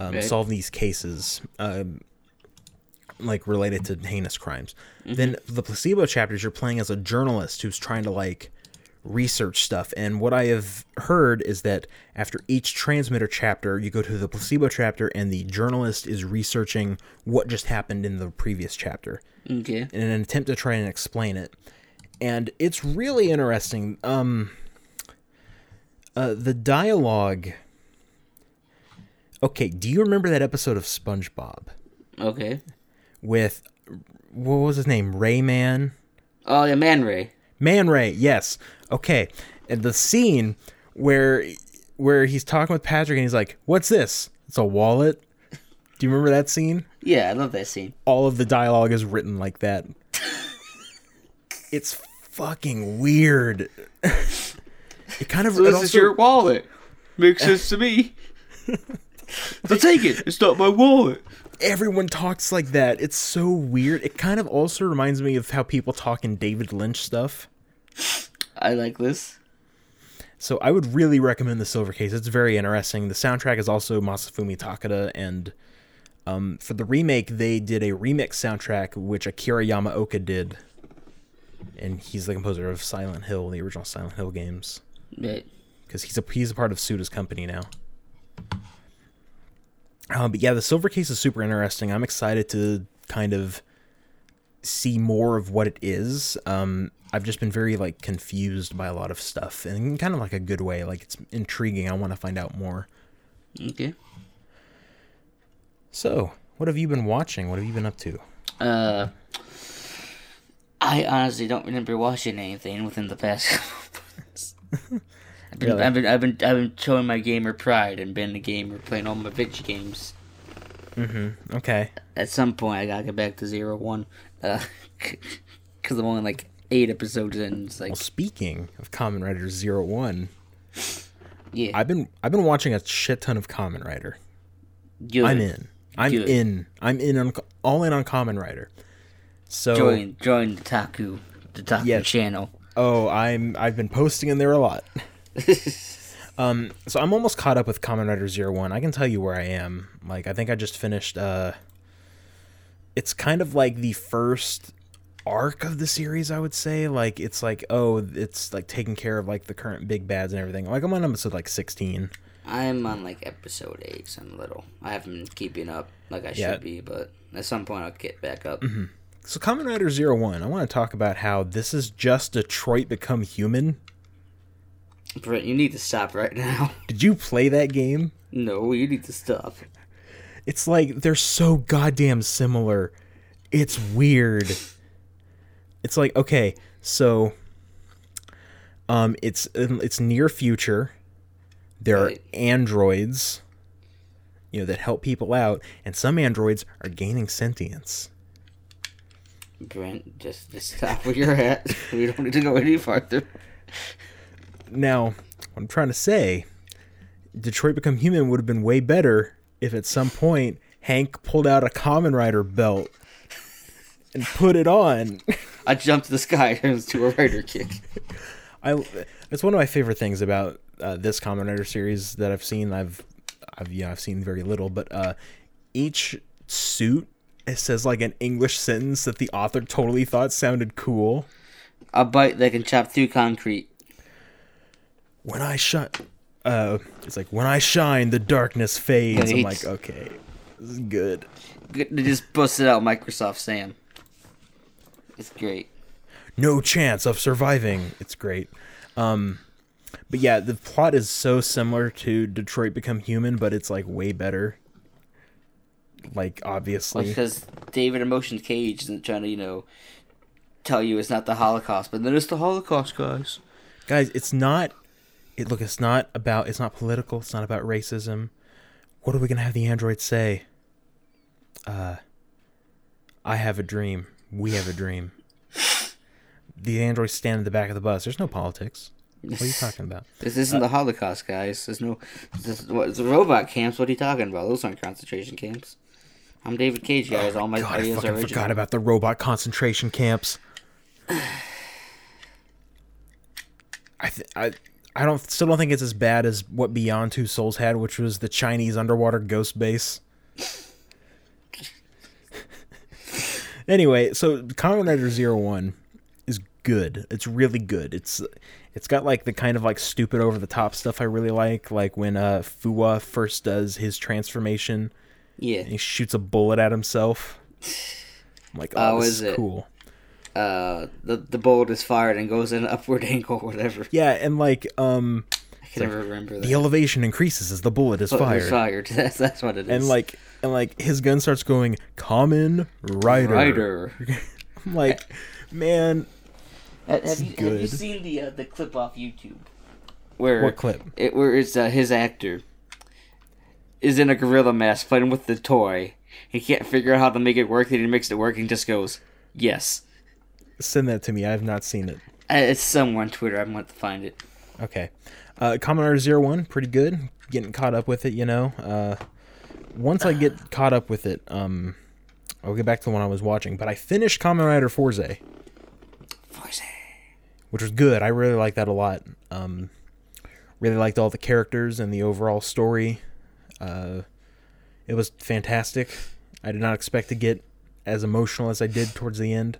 um, Right. solve these cases. Um, like related to heinous crimes. Then the placebo chapters, you're playing as a journalist who's trying to like research stuff. And what I have heard is that after each transmitter chapter, you go to the placebo chapter, and the journalist is researching what just happened in the previous chapter Okay. in an attempt to try and explain it. And it's really interesting. Um, uh, the dialogue. Okay, do you remember that episode of SpongeBob? Okay. with what was his name? Rayman? Oh, yeah, Man Ray. Man Ray, yes. Okay. And the scene where where he's talking with Patrick and he's like, "What's this?" It's a wallet. Do you remember that scene? Yeah, I love that scene. All of the dialogue is written like that. it's fucking weird. it kind of So this also- is your wallet. Makes sense to me. so take it. It's not my wallet. everyone talks like that. It's so weird. It kind of also reminds me of how people talk in David Lynch stuff. I like this. So I would really recommend the Silver Case. It's very interesting. The soundtrack is also Masafumi Takada, and um, for the remake, they did a remix soundtrack which Akira Yamaoka did, and he's the composer of Silent Hill, the original Silent Hill games, Right. because he's a he's a part of Suda's company now. Um, but yeah, the Silver Case is super interesting. I'm excited to kind of see more of what it is. Um, I've just been very like confused by a lot of stuff, and kind of like a good way. Like it's intriguing. I want to find out more. Okay. So, what have you been watching? What have you been up to? Uh, I honestly don't remember watching anything within the past couple months. I've been, Really? I've been, I've been, I've been showing my gamer pride and being a gamer, playing all my video games. Mm-hmm. Okay. At some point, I gotta get back to zero one, uh, because I'm only like eight episodes in. It's like, Well, speaking of Kamen Rider Zero One, yeah, I've been I've been watching a shit ton of Kamen Rider. good. I'm in. I'm Good. in. I'm in on all in on Kamen Rider. So Join, join the Toku, the Toku Yes. channel. oh, I'm I've been posting in there a lot. Um, so I'm almost caught up with Kamen Rider Zero One. I can tell you where I am. Like I think I just finished. Uh, it's kind of like the first arc of the series. I would say. Like it's like oh, it's like taking care of like the current big bads and everything. Like I'm on episode like 16. I'm on like episode eight, so I'm a little. I haven't been keeping up like I Yeah. should be, but at some point I'll get back up. So Kamen Rider Zero One. I want to talk about how this is just Detroit Become Human. Brent, you need to stop right now. Did you play that game? No, you need to stop. It's like they're so goddamn similar. It's weird. It's like okay, so um it's it's near future. There Right. are androids you know that help people out and some androids are gaining sentience. Brent, just, just stop where you're at. We don't need to go any farther. Now, what I'm trying to say, Detroit Become Human would have been way better if at some point Hank pulled out a Kamen Rider belt and put it on. I jumped to the sky to a rider kick. I it's one of my favorite things about uh, this Kamen Rider series that I've seen. I've I've yeah I've seen very little, but uh, each suit it says like an English sentence that the author totally thought sounded cool. A bite that can chop through concrete. When I shine, uh, it's like when I shine, the darkness fades. I'm like, okay, this is good. Good- They just busted out Microsoft Sam. It's great. no chance of surviving. It's great. Um, but yeah, the plot is so similar to Detroit Become Human, but it's like way better. Like obviously, Because David Emotion Cage isn't trying to, you know, tell you it's not the Holocaust, but then it's the Holocaust, guys. guys, it's not. It look, it's not about. It's not political. It's not about racism. What are we gonna have the androids say? Uh, I have a dream. We have a dream. The androids stand in the back of the bus. There's no politics. What are you talking about? This isn't the Holocaust, guys. There's no. This, what, it's robot camps. What are you talking about? Those aren't concentration camps. I'm David Cage, guys. All my God, I ideas are fucking original. forgot about the robot concentration camps. I th- I I don't still don't think it's as bad as what Beyond Two Souls had, which was the Chinese underwater ghost base. anyway, so Kamen Rider Zero One is good. It's really good. It's it's got like the kind of like stupid over the top stuff I really like, like when uh Fuwa first does his transformation Yeah. and he shoots a bullet at himself. I'm like, oh, Oh, this is is it? cool. Uh, the the bullet is fired and goes in an upward angle, whatever. Yeah, and like, um, I can never remember that. the elevation increases as the bullet is Bullet fired, fired. That's that's what it is. and like, and like his gun starts going Kamen Rider. Rider. I'm like, man, Have, have you, have you seen the uh, the clip off YouTube? Where what clip? It where it's uh, his actor is in a gorilla mask fighting with the toy. He can't figure out how to make it work. Then he makes it work and just goes, "Yes." Send that to me. I have not seen it. Uh, It's somewhere on Twitter. I'm going to find it. Okay, uh, Kamen Rider Zero One, pretty good. Getting caught up with it, you know. Uh, once I get caught up with it, um, I'll get back to the one I was watching. But I finished Kamen Rider Fourze. Fourze. which was good. I really liked that a lot. Um, really liked all the characters and the overall story. Uh, it was fantastic. I did not expect to get as emotional as I did towards the end.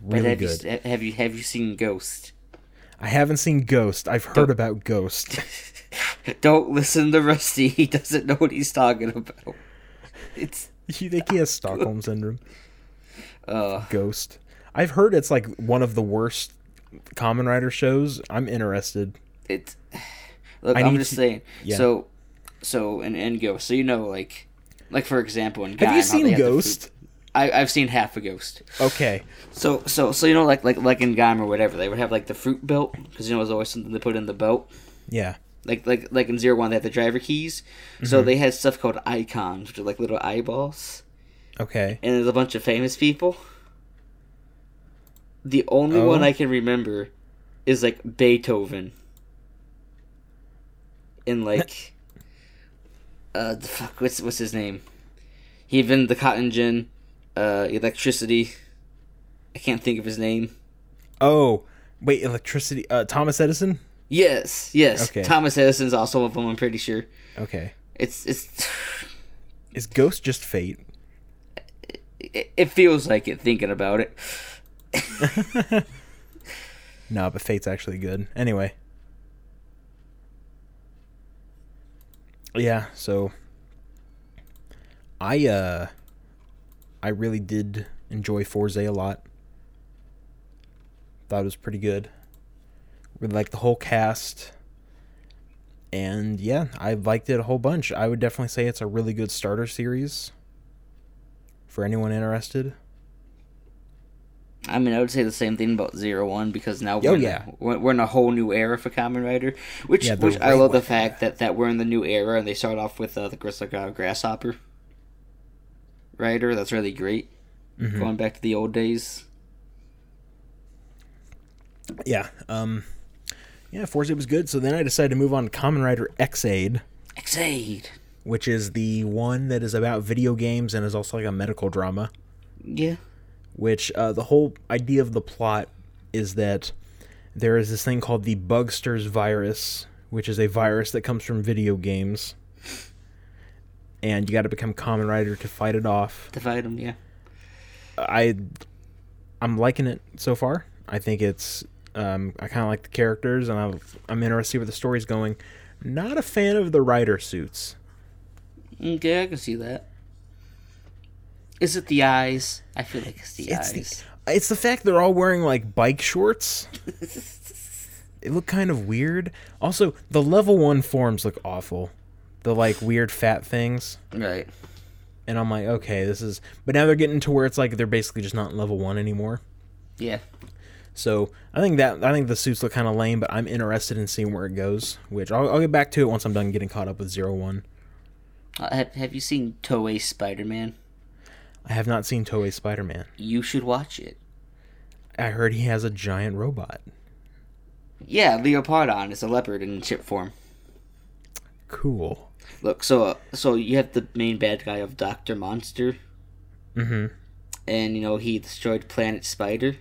Really have good. You, have you have you seen Ghost? I haven't seen Ghost. I've heard about Ghost. Don't listen to Rusty. He doesn't know what he's talking about. It's you think he has Stockholm syndrome? uh Ghost. I've heard it's like one of the worst Kamen Rider shows. I'm interested. it's look. I I'm need just to- saying. yeah. So, so in in Ghost, so you know, like, like for example, in Have you Gaim, how they seen have Ghost? I, I've seen half a ghost. Okay. So so so you know like like like in Gaim or whatever they would have like the fruit belt because you know there's always something to put in the belt. Yeah. Like like like in Zero One they had the driver keys. Mm-hmm. So they had stuff called icons, which are like little eyeballs, Okay. and there's a bunch of famous people. The only Oh. one I can remember is like Beethoven. In like, uh, the fuck, what's what's his name? He invented the cotton gin, uh, electricity. I can't think of his name. Oh, wait, electricity. Uh, Thomas Edison. Yes, yes. Okay. Thomas Edison's also one of them. I'm pretty sure. Okay. It's it's. Is Ghost just fate? It, it feels like it thinking about it. No, but fate's actually good. Anyway. Yeah. So. I uh. I really did enjoy Fourze a lot. Thought it was pretty good. Really liked the whole cast. And yeah, I liked it a whole bunch. I would definitely say it's a really good starter series. For anyone interested. I mean, I would say the same thing about Zero One because now we're, Oh, in, yeah. we're, we're in a whole new era for Kamen Rider, which Yeah, which I love the fact that, that we're in the new era and they start off with uh, the Gris- uh, Grasshopper Rider. That's really great. Mhm. Going back to the old days. Yeah. Um yeah, Fourze was good. So then I decided to move on to Kamen Rider Ex-Aid, which is the one that is about video games and is also like a medical drama. Yeah. Which uh, the whole idea of the plot is that there is this thing called the Bugsters virus, which is a virus that comes from video games, and you got to become Kamen Rider to fight it off. To fight him, yeah. I I'm liking it so far. I think it's um, I kind of like the characters, and I'm I'm interested to see where the story's going. Not a fan of the rider suits. Okay, I can see that. Is it the eyes? I feel like it's the It's eyes. the it's the fact they're all wearing like bike shorts. it look kind of weird. Also, the level one forms look awful. The like weird fat things. Right. And I'm like, okay, this is. But now they're getting to where it's like they're basically just not in level one anymore. Yeah. So I think that I think the suits look kind of lame, but I'm interested in seeing where it goes. Which I'll, I'll get back to it once I'm done getting caught up with Zero One. Uh, have, have you seen Toei Spider Man? I have not seen Toei Spider Man. You should watch it. I heard he has a giant robot. Yeah, Leopardon is a leopard in chip form. Cool. Look, so uh, so you have the main bad guy of Doctor Monster, Mm-hmm. and you know he destroyed Planet Spider.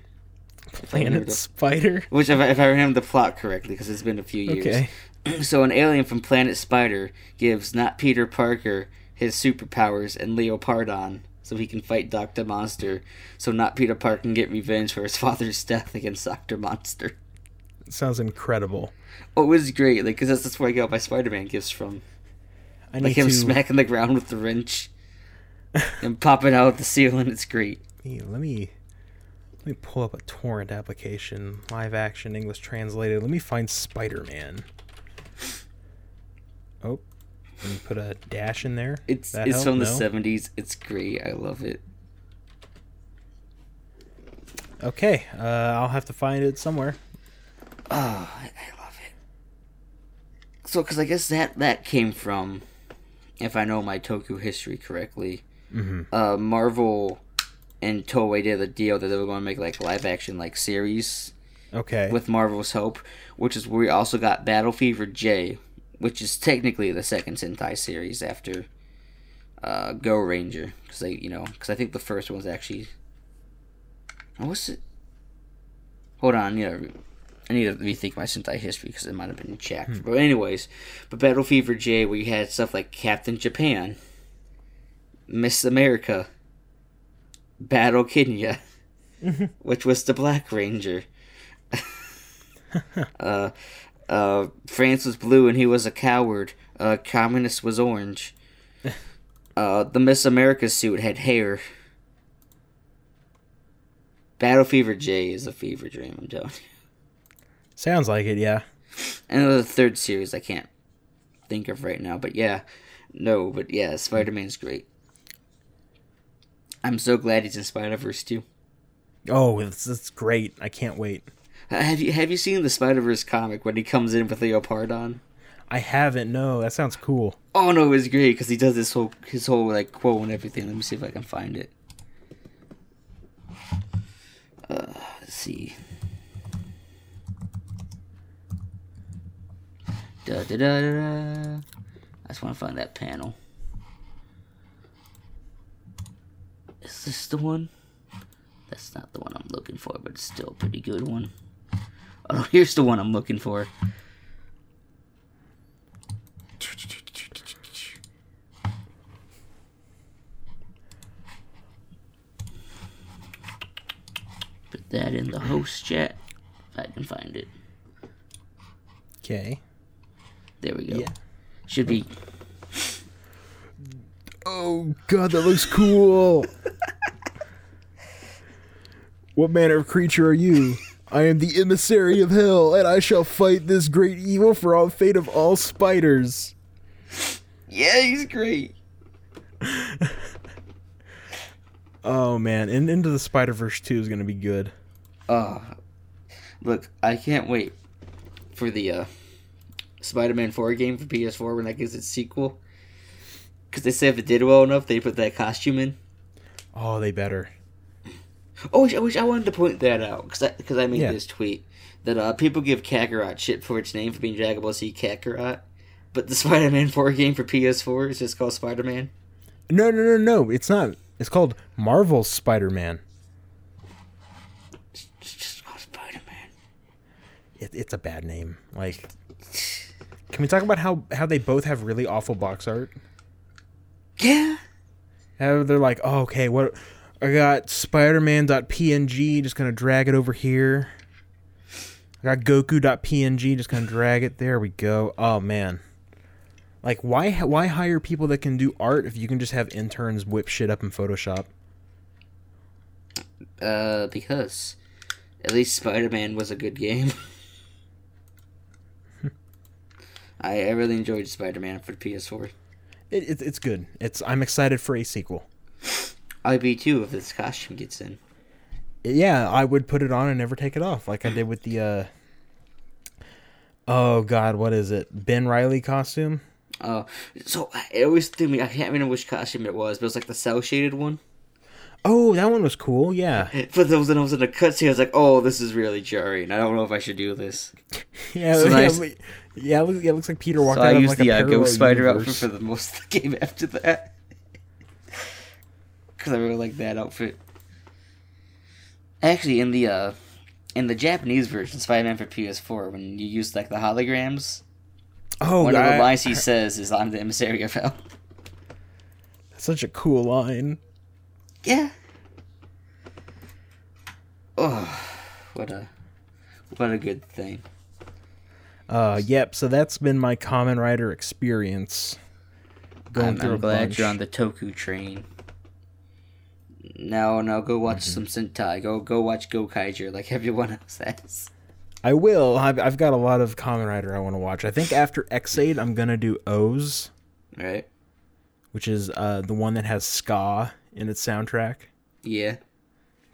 Planet the- Spider. Which, if I, if I remember the plot correctly, because it's been a few years. Okay. so an alien from Planet Spider gives not Peter Parker his superpowers and Leopardon, so he can fight Doctor Monster. So not Peter Parker can get revenge for his father's death against Doctor Monster. Sounds incredible. Oh, it was great, like, because that's, that's where I got my Spider-Man gifts from. I need Like him to smacking the ground with the wrench and popping out the ceiling. It's great. Hey, let me let me pull up a torrent application, live action English translated. Let me find Spider Man. Let me put a dash in there. It's That it's help? from the No? seventies. It's great. I love it. Okay, uh, I'll have to find it somewhere. Oh, I, I love it. So, because I guess that that came from, if I know my Tokyo history correctly, Mm-hmm. uh, Marvel and Toei did a deal that they were going to make like live action like series Okay. with Marvel's help, which is where we also got Battle Fever J, which is technically the second Sentai series after uh, Go Ranger, because they you know because I think the first one was actually. What was it? Hold on, you know, I need to rethink my Sentai history because it might have been checked. But anyways, but Battle Fever J, where you had stuff like Captain Japan, Miss America, Battle Kenya, which was the Black Ranger. uh, uh, France was blue and he was a coward. Uh, communist was orange. Uh, the Miss America suit had hair. Battle Fever J is a fever dream, I'm telling you. Sounds like it, yeah. And the third series I can't think of right now, but yeah. No, but yeah, Spider Man's great. I'm so glad he's in Spider Verse too. Oh, it's, it's great. I can't wait. Uh, Have you have you seen the Spider Verse comic when he comes in with Leopardon? I haven't. No, that sounds cool. Oh no, it's great because he does this whole his whole like quote and everything. Let me see if I can find it. Uh, let's see. Da da da da. da. I just want to find that panel. Is this the one? That's not the one I'm looking for, but it's still a pretty good one. Oh, here's the one I'm looking for. Put that in the host chat. If I can find it. Okay. There we go. Yeah. Should be. Oh god, that looks cool. what manner of creature are you? I am the emissary of hell, and I shall fight this great evil for all fate of all spiders. Yeah, he's great. Oh man, and Into the Spider Verse two is gonna be good. Oh, look, I can't wait for the uh, Spider-Man 4 game for PS4 when that gets its sequel. Because they say if it did well enough, they put that costume in. Oh, they better. Oh, which, which I wanted to point that out because I, 'cause I made Yeah. this tweet that uh, people give Kakarot shit for its name for being Dragon Ball Z Kakarot, but the Spider-Man 4 game for PS4 is just called Spider-Man. No, no, no, no. It's not. It's called Marvel Spider Man. It's just called Spider-Man. It, it's a bad name. Like, can we talk about how how they both have really awful box art? Yeah. How they're like, oh, okay, what? I got Spider-Man.png, just gonna drag it over here. I got Goku.png, just gonna drag it. There we go. Oh man, like why why hire people that can do art if you can just have interns whip shit up in Photoshop? Uh, because at least Spider-Man was a good game. I, I really enjoyed Spider-Man for the PS4. It, it, it's good. It's I'm excited for a sequel. I'd be too if this costume gets in. Yeah, I would put it on and never take it off, like I did with the. uh Oh God, what is it? Ben Riley costume. Oh, so it always threw me. I can't remember which costume it was, but it was like the cell shaded one. Oh, that one was cool. Yeah, But then when I was in the cutscene, I was like, "Oh, this is really jarring. I don't know if I should do this." yeah, So yeah, nice. yeah. It looks, yeah, it looks like Peter walked So out I of used like the a uh, Ghost Spider universe. outfit for the most of the game after that, because I really like that outfit. Actually, in the uh, in the Japanese version, Spider-Man for PS4, when you use like the holograms, Oh, one of the lines he says is, "I'm the emissary of hell." That's such a cool line. Yeah. Oh, what a what a good thing. Uh, yep. So that's been my Kamen Rider experience. Going I'm, through I'm glad bunch. you're on the Toku train. Now, no, go watch Mm-hmm. some Sentai. Go, go watch Gokaiger like everyone else has. I will. I've, I've got a lot of Kamen Rider I want to watch. I think after Ex-Aid, I'm gonna do O's, Right? which is uh the one that has ska in its soundtrack. Yeah.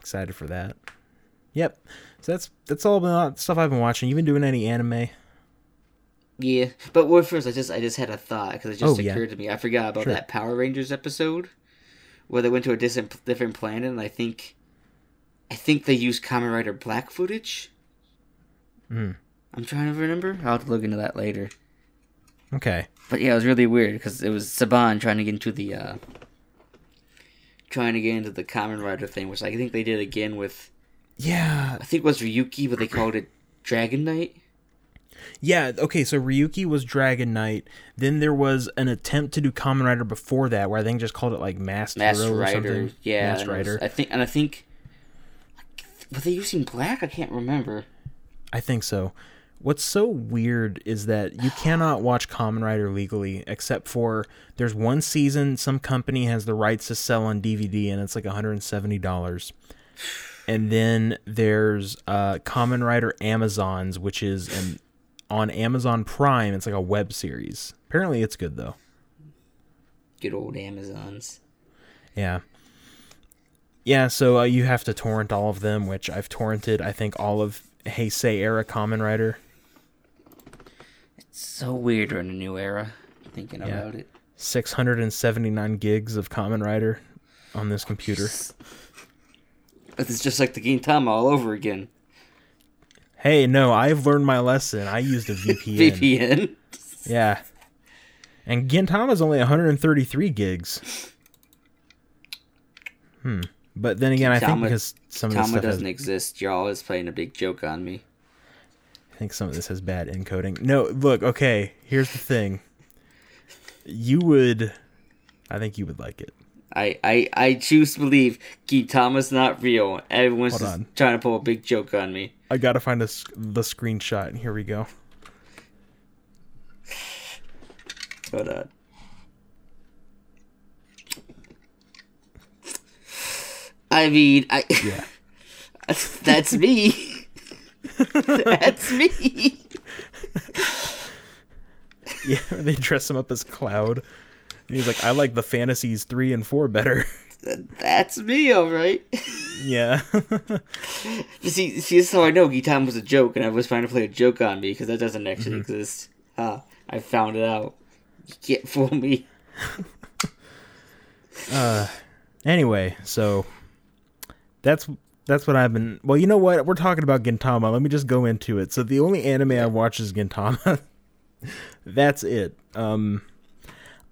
Excited for that. Yep. So that's that's all the stuff I've been watching. You been doing any anime? Yeah, but well, first I just I just had a thought because it just Oh, yeah. occurred to me. I forgot about Sure. that Power Rangers episode where they went to a different different planet, and I think I think they used Kamen Rider Black footage. Hmm. I'm trying to remember. I'll have to look into that later. Okay. But yeah, it was really weird because it was Saban trying to get into the uh trying to get into the Kamen Rider thing, which I think they did again with Yeah. I think it was Ryuki, but they called it Dragon Knight. Yeah, okay, so Ryuki was Dragon Knight. Then there was an attempt to do Kamen Rider before that where I think just called it like Masked, Masked Hero or Rider, something. yeah, Masked was- Rider. I think, and I think, were they using black? I can't remember. I think so. What's so weird is that you cannot watch Kamen Rider legally except for there's one season some company has the rights to sell on DVD and it's like $170. And then there's uh Kamen Rider Amazons which is an on Amazon Prime it's like a web series. Apparently it's good though. Good old Amazons. Yeah. yeah, so uh, you have to torrent all of them, which I've torrented. I think all of Heisei era Kamen Rider. It's so weird we're in a new era. Thinking Yeah. about it. 679 gigs of Kamen Rider on this computer. But it's just like the Gintama all over again. Hey, no, I've learned my lesson. I used a VPN. VPN. Yeah. And Gintama's only 133 gigs. Hmm. But then again, I think because some of this stuff doesn't exist. You're always playing a big joke on me. I think some of this has bad encoding. No, look, okay, here's the thing. You would I think you would like it. I, I, I choose to believe Gintama's not real. Everyone's Hold just on. trying to pull a big joke on me. I got to find sc- the screenshot. Here we go. Hold on. I mean, I Yeah. that's me. that's me. Yeah, they dress him up as Cloud. And he's like, I like the fantasies 3 and 4 better. That's me, all right. yeah. see, see, this is how I know Gintama was a joke, and I was trying to play a joke on me because that doesn't actually exist. Ah, I found it out. You can't fool me. Anyway, so that's that's what I've been. Well, you know what? We're talking about Gintama. Let me just go into it. So the only anime I watch is Gintama. that's it. Um,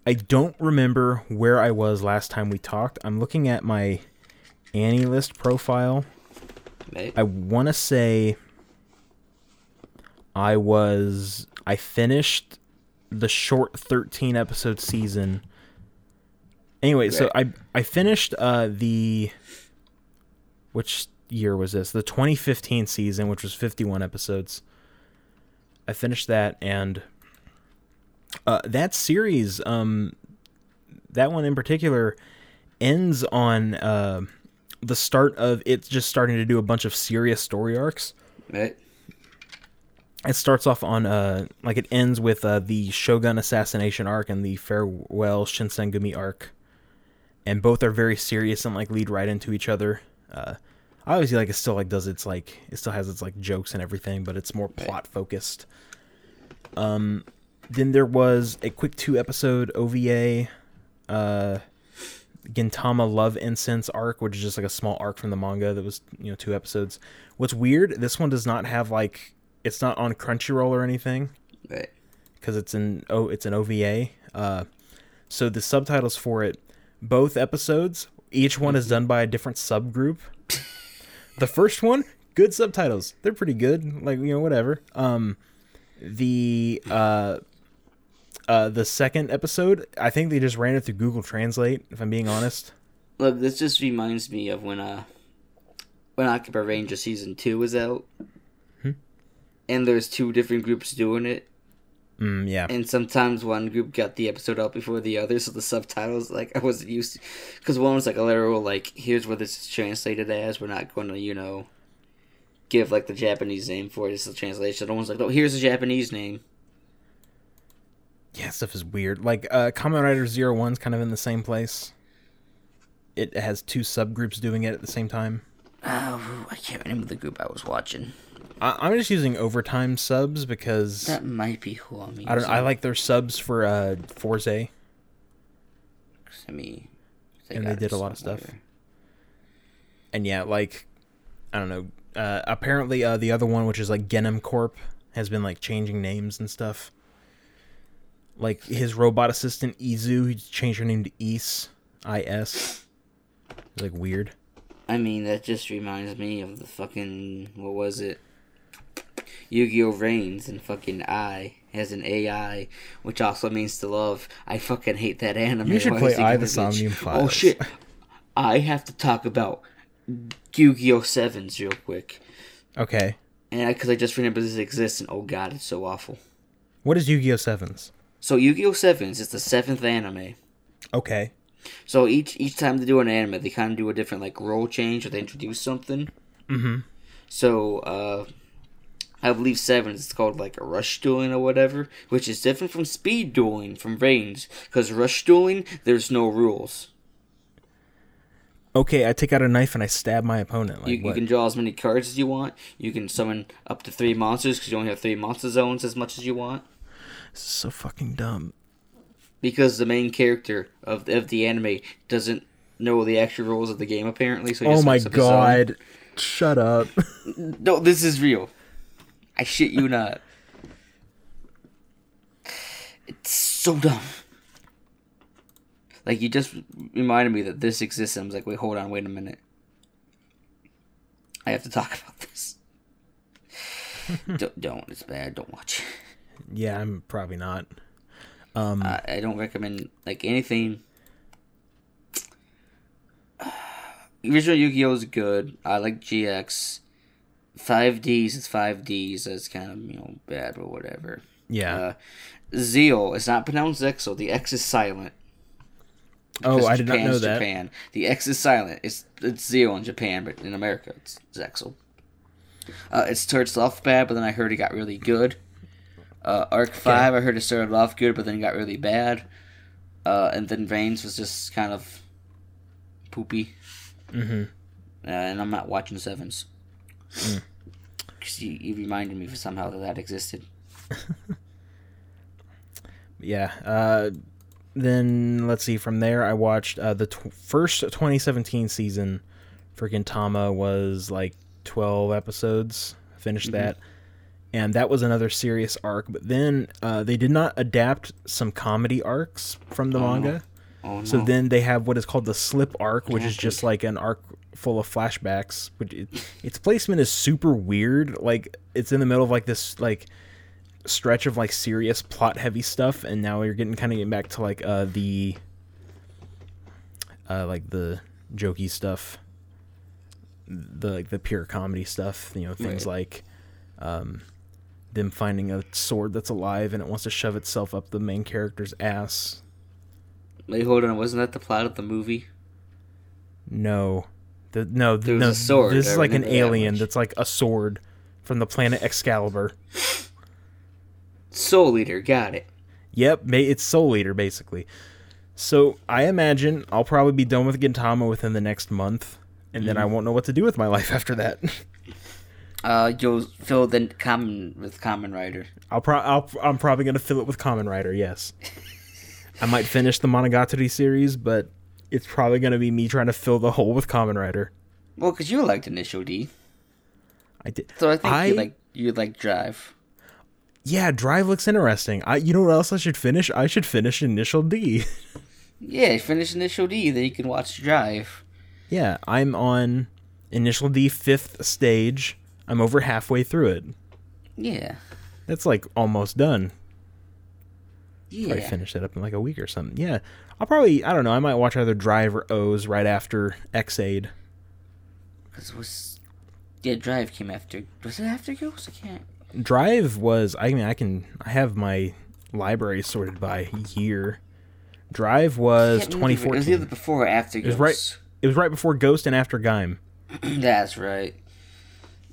I don't remember where I was last time we talked. I'm looking at my AniList profile. Right? I want to say I was I finished the short 13 episode season. Anyway, so I I finished uh the which year was this? The 2015 season, which was 51 episodes. I finished that and uh that series um that one in particular ends on uh the start of it just starting to do a bunch of serious story arcs. right? It starts off on uh like it ends with uh the Shogun assassination arc and the farewell Shinsengumi arc. And both are very serious and like lead right into each other. Uh obviously like it still like does its like it still has its like jokes and everything, but it's more plot focused. Um then there was a quick two episode OVA uh Gintama Love Incense arc, which is just like a small arc from the manga that was, you know, two episodes. What's weird, this one does not have like it's not on Crunchyroll or anything Right. because it's an oh it's an OVA. Uh, so the subtitles for it, both episodes, each one is done by a different subgroup. the first one, good subtitles. They're pretty good. Like you know whatever. Um, the uh, uh, the second episode, I think they just ran it through Google Translate. If I'm being honest. Look, this just reminds me of when uh when Occupy Ranger season two was out. And there's two different groups doing it, Mm, yeah. and sometimes one group got the episode out before the other, so the subtitles like I wasn't used to, because one was like a literal like here's what this is translated as. We're not going to you know give like the Japanese name for it. It's the translation. The one's like, oh, here's the Japanese name. Yeah, stuff is weird. Like uh Kamen Rider Zero One's kind of in the same place. It has two subgroups doing it at the same time. Oh, I can't remember the group I was watching. I- I'm just using overtime subs because That might be who I'm using. I don't. I like their subs for uh Fourze. I mean, And they did a lot of stuff. and yeah, like I don't know. Uh, apparently, uh, the other one, which is like Genom Corp, has been like changing names and stuff. Like his robot assistant Izu, he changed her name to Is, I S. It's like weird. I mean, that just reminds me of the fucking what was it? Yu-Gi-Oh! Reigns and fucking I has an AI, which also means to love. I fucking hate that anime. You should Why play I, the Somnium Oh shit! I have to talk about Yu-Gi-Oh! Sevens real quick, Okay, and because I, just remember this exists, and oh god, it's so awful. what is Yu-Gi-Oh Sevens? So Yu-Gi-Oh! Sevens is the seventh anime. Okay, So each each time they do an anime, they kind of do a different like role change or they introduce something. Mhm. So uh, I believe seven is called like a rush dueling or whatever, which is different from speed dueling from Reigns because rush dueling there's no rules. Okay, I take out a knife and I stab my opponent. Like You, you can draw as many cards as you want. You can summon up to three monsters because you only have three monster zones as much as you want. This is so fucking dumb. Because the main character of of the anime doesn't know the actual rules of the game apparently. So Oh my makes up his own. god! Shut up. No, this is real. I shit you not. It's so dumb. Like you just reminded me that this exists. And I was like, wait, hold on, wait a minute. I have to talk about this. don't, don't. It's bad. Don't watch. Yeah, I'm probably not. Um, I, I don't recommend like anything. Original Yu-Gi-Oh is good. I like GX. Five Ds is five Ds. That's kind of you know bad, but whatever. yeah. Uh, Zeal is not pronounced Exo. The X is silent. oh, because I did not know that. Japan. The X is silent. It's it's Zeal in Japan, but in America it's Zexal. Uh, it starts off bad, but then I heard it got really good. Uh, Arc Five, I heard it started off good, but then it got really bad. Uh, and then VRAINS was just kind of poopy. Mm-hmm. Uh, and I'm not watching Sevens. Mm. Because you, you reminded me somehow that that existed. Yeah. Uh, then let's see. From there, I watched uh, the tw- first 2017 season for Gintama was like 12 episodes. Finished that, and that was another serious arc. But then uh, they did not adapt some comedy arcs from the Oh, manga. Oh no. So then they have what is called the slip arc, which is just like an arc full of flashbacks. Which it, its placement is super weird. Like it's in the middle of like this like stretch of like serious plot heavy stuff, and now you're getting kind of getting back to like uh the uh like the jokey stuff, the like the pure comedy stuff. You know things Right. like um them finding a sword that's alive and it wants to shove itself up the main character's ass. Wait, hold on. Wasn't that the plot of the movie? No. The, no, no. a sword, This I is like an remember that alien that's like a sword from the planet Excalibur. Soul Eater, got it. Yep, it's Soul Eater basically. So I imagine I'll probably be done with Gintama within the next month, and then I Mm-hmm. won't know what to do with my life after that. Uh, you'll fill the common with Kamen Rider. I'll pro- I'll, I'm probably gonna fill it with Kamen Rider. Yes, I might finish the Monogatari series, but it's probably gonna be me trying to fill the hole with Kamen Rider. Well, because you liked Initial D, I did. so I think I- you like you like Drive. Yeah, Drive looks interesting. I, you know what else I should finish? I should finish Initial D. Yeah, finish Initial D, then you can watch Drive. Yeah, I'm on Initial D fifth stage. I'm over halfway through it. Yeah, That's like almost done. Yeah. Probably finish that up in like a week or something. Yeah, I'll probably I don't know. I might watch either Drive or OOO right after Ex-Aid. Because was yeah, Drive came after. Was it after Ghost? I can't. Drive was I mean I can I have my library sorted by year. Drive was can't remember if It was either 2014. before or after Ghost. It was right- It was right before Ghost and after Gaim. That's right.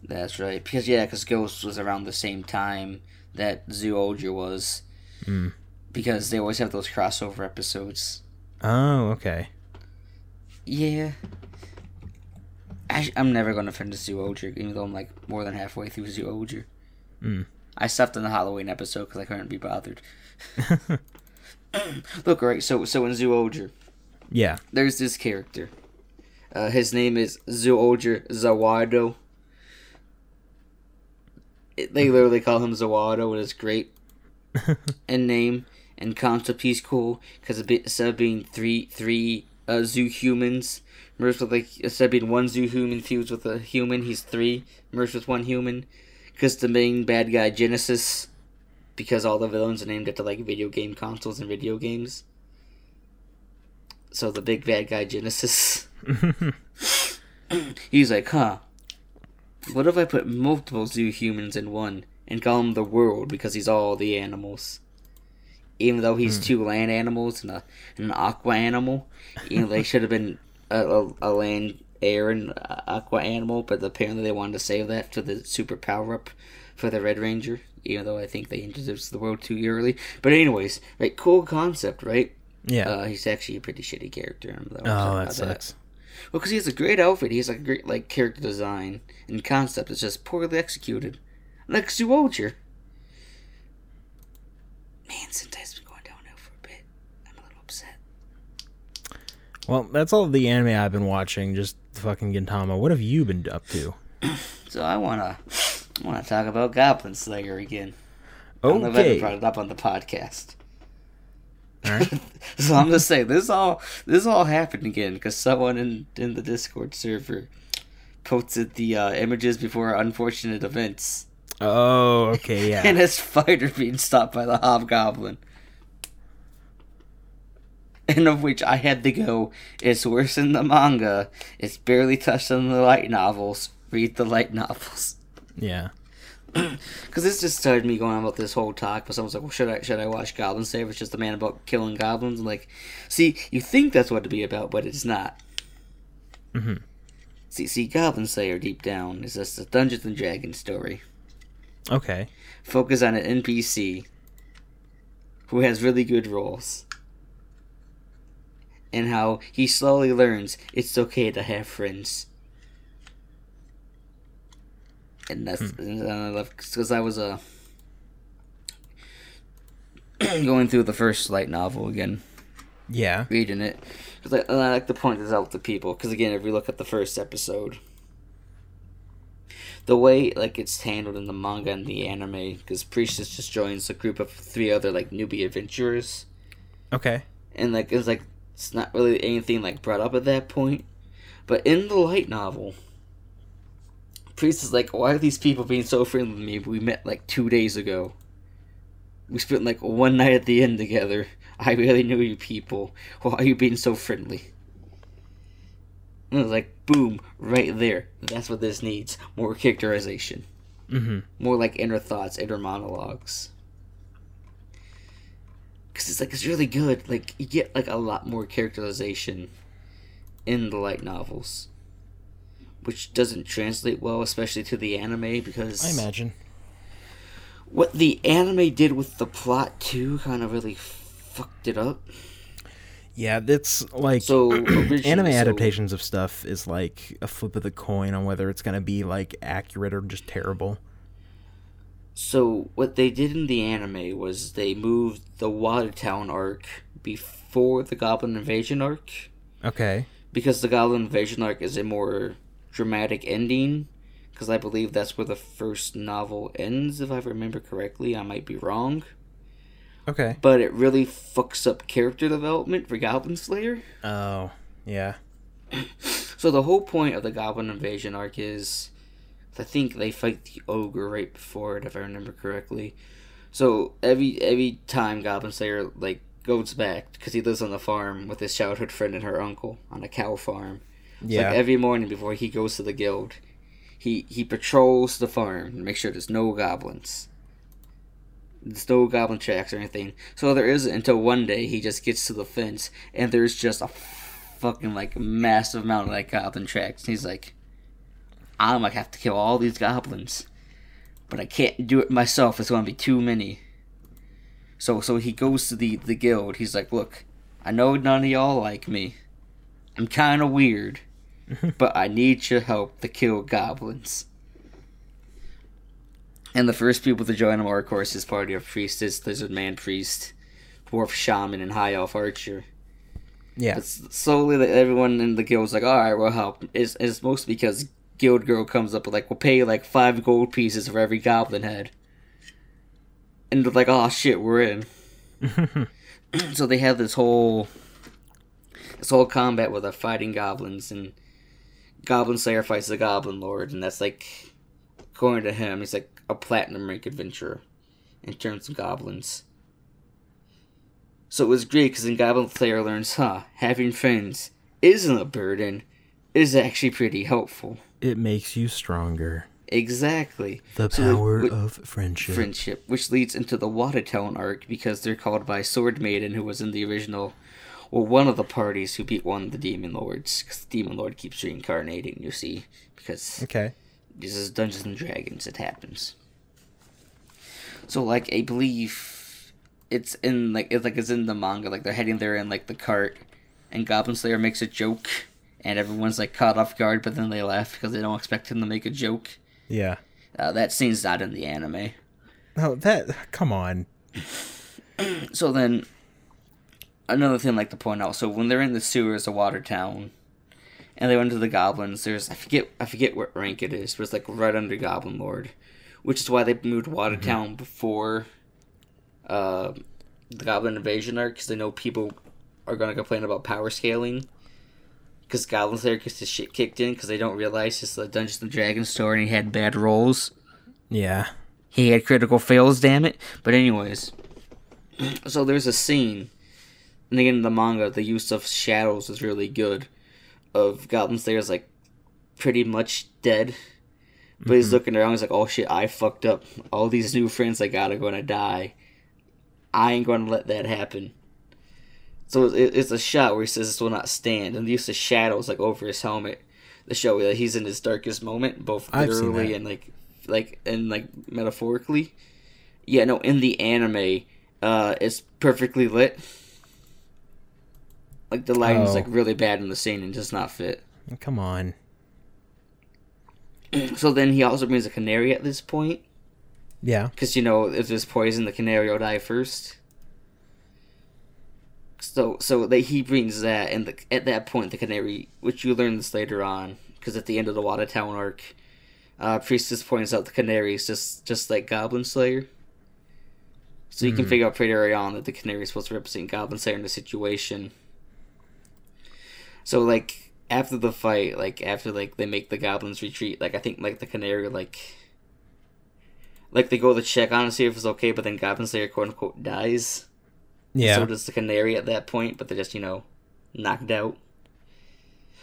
That's right. Because yeah, because Ghost was around the same time that Zyuohger was. Mm. Because they always have those crossover episodes. Oh, okay. Yeah. I, I'm never gonna finish Zyuohger, even though I'm like more than halfway through Zyuohger. Mm. I stopped in the Halloween episode because I couldn't be bothered. Look, right. So, so in Zyuohger, Yeah. there's this character. Uh, his name is Zoologist Zawado. They literally call him Zawado, and it's great. and name and concept, he's cool because instead of being three three uh, zoo humans merged with like instead of being one zoo human fused with a human, he's three merged with one human. Because the main bad guy Genesis, because all the villains are named after like video game consoles and video games. So the big bad guy Genesis, he's like, huh? What if I put multiple zoo humans in one and call him the world because he's all the animals? Even though he's two land animals and, a, and an aqua animal, you know, they should have been a, a, a land, air, and aqua animal, but apparently they wanted to save that for the super power up for the Red Ranger, even though I think they introduced the world too early. But, anyways, right, cool concept, right? Yeah. Uh, he's actually a pretty shitty character. I'm oh, that sucks. Well, because he has a great outfit. He has like a great like character design and concept. It's just poorly executed. Lex Luthor. Man, Sentai's been going downhill for a bit. I'm a little upset. Well, that's all the anime I've been watching. Just fucking Gintama. What have you been up to? So I wanna, I wanna talk about Goblin Slayer again. I don't know if I Okay. brought it up on the podcast. All right. So I'm just saying this all this all happened again because someone in in the Discord server posted the uh, images before unfortunate events Oh, okay, yeah. and his fighter being stopped by the hobgoblin. And of which I had to go, it's worse in the manga. It's barely touched on the light novels. Read the light novels. Yeah. Because this just started me going on about this whole talk. But someone's like, "Well, should I should I watch Goblin Slayer? It's just a man about killing goblins." I'm like, see, you think that's what it'd be about, but it's not. Mhm. See, see, Goblin Slayer deep down is just a Dungeons and Dragons story. Okay. Focus on an NPC who has really good rolls, and how he slowly learns it's okay to have friends. And that's and I love because I was uh, going through the first light novel again, Yeah. reading it because I, I like to point this out to people because again, if we look at the first episode, the way like it's handled in the manga and the anime, because Priestess just joins a group of three other like newbie adventurers, Okay. and like it's like it's not really anything like brought up at that point, but in the light novel. Priest is like, why are these people being so friendly with me? We met like two days ago. We spent like one night at the inn together. I really knew you people. Why are you being so friendly? And it was like, boom, right there. That's what this needs. More characterization. Mm-hmm. More like inner thoughts, inner monologues. Because it's like, it's really good. Like, you get like a lot more characterization in the light novels. Which doesn't translate well, especially to the anime, because I imagine. what the anime did with the plot too kind of really fucked it up. Yeah, that's like So anime so- adaptations of stuff is like a flip of the coin on whether it's gonna be like accurate or just terrible. So what they did in the anime was they moved the Watertown arc before the Goblin Invasion arc Okay. because the Goblin Invasion arc is a more dramatic ending. Because I believe that's where the first novel ends, if I remember correctly. I might be wrong, Okay. but it really fucks up character development for Goblin Slayer. Oh, yeah. So the whole point of the Goblin Invasion arc is, I think they fight the ogre right before it, if I remember correctly. So every every time Goblin Slayer like goes back because he lives on the farm with his childhood friend and her uncle on a cow farm. Yeah. Like every morning before he goes to the guild, he he patrols the farm and makes sure there's no goblins. There's no goblin tracks or anything. So there isn't until one day he just gets to the fence and there's just a fucking like massive amount of like goblin tracks. And he's like, I'm gonna have to kill all these goblins, but I can't do it myself. It's gonna be too many. So so he goes to the the guild. He's like, look, I know none of y'all like me. I'm kind of weird, but I need your help to kill goblins. And the first people to join him are, of course, his party of priestess, lizard man priest, dwarf shaman, and high elf archer. Yeah. But slowly, the, everyone in the guild's like, all right, we'll help. It's, it's mostly because Guild Girl comes up with, like, we'll pay like, five gold pieces for every goblin head. And they're like, oh, shit, we're in. so they have this whole this whole combat where they're fighting goblins and Goblin Slayer fights the Goblin Lord and that's like according to him he's like a platinum rank adventurer in terms of goblins. So it was great because then Goblin Slayer learns, huh, having friends isn't a burden, is actually pretty helpful. It makes you stronger. Exactly. The So, power wi- of friendship. friendship, which leads into the Watertown arc because they're called by Sword Maiden, who was in the original, or one of the parties who beat one of the Demon Lords. Because the Demon Lord keeps reincarnating, you see, because Okay. this is Dungeons and Dragons. It happens. So, like, I believe it's in like it's like it's in the manga. Like they're heading there in like the cart, and Goblin Slayer makes a joke, and everyone's like caught off guard, but then they laugh because they don't expect him to make a joke. Yeah. Uh, that scene's not in the anime. No, that come on. So then, another thing I'd like to point out. So when they're in the sewers of Watertown, and they went to the goblins, there's I forget I forget what rank it is, but it's like right under Goblin Lord, which is why they moved Watertown before uh, the Goblin Invasion arc, because they know people are gonna complain about power scaling. Because Goblin Slayer gets his shit kicked in because they don't realize it's the Dungeons and Dragons store and he had bad rolls. Yeah. He had critical fails, damn it. But anyways, so there's a scene, and again in the manga, the use of shadows is really good. Of Goblin Slayer's like pretty much dead, but he's looking around. He's like, "Oh shit, I fucked up. All these new friends I got are gonna die. I ain't gonna let that happen." So it, it's a shot where he says, "This will not stand," and the use of shadows like over his helmet, to show that he's in his darkest moment, both literally and like like and like metaphorically. Yeah, no, in the anime, uh, it's perfectly lit. Like the lighting's Oh. like really bad in the scene and does not fit. Come on. So then he also brings a canary at this point, Yeah. because you know if there's poison, the canary will die first. So so that he brings that, and the, at that point the canary, which you learn this later on, because at the end of the Watertown arc, uh, Priestess points out the canary is just just like Goblin Slayer. So you can figure out pretty early on that the canary is supposed to represent Goblin Slayer in the situation. So like after the fight, like after like they make the goblins retreat, like I think like the canary like like they go to check on and see if it's okay, but then Goblin Slayer quote unquote dies. Yeah. So does the canary at that point, but they're just, you know, knocked out.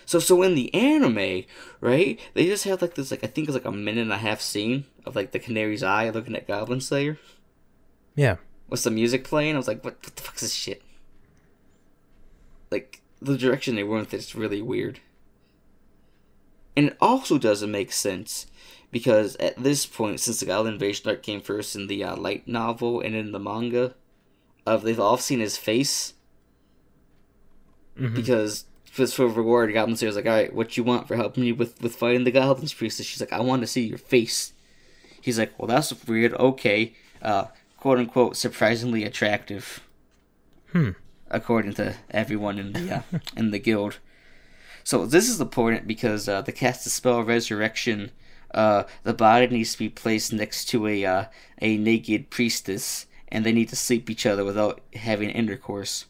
So so in the anime, right, they just have like this like I think it's like a minute and a half scene of like the canary's eye looking at Goblin Slayer yeah. with some music playing. I was like, what, what the fuck is this shit? Like the direction they went with it's really weird. And it also doesn't make sense because at this point, since the Goblin Invasion arc came first in the uh, light novel and in the manga, of they've all seen his face. Mhm. Because just for reward, Goblin Slayer's like, all right, what you want for helping me with with fighting the goblins, priestess? She's like, I want to see your face. He's like, well, that's weird. Okay, uh, quote unquote, surprisingly attractive. Hmm. According to everyone in the uh, in the guild. So this is important because uh, the cast the spell resurrection. Uh, the body needs to be placed next to a uh, a naked priestess, and they need to sleep each other without having intercourse.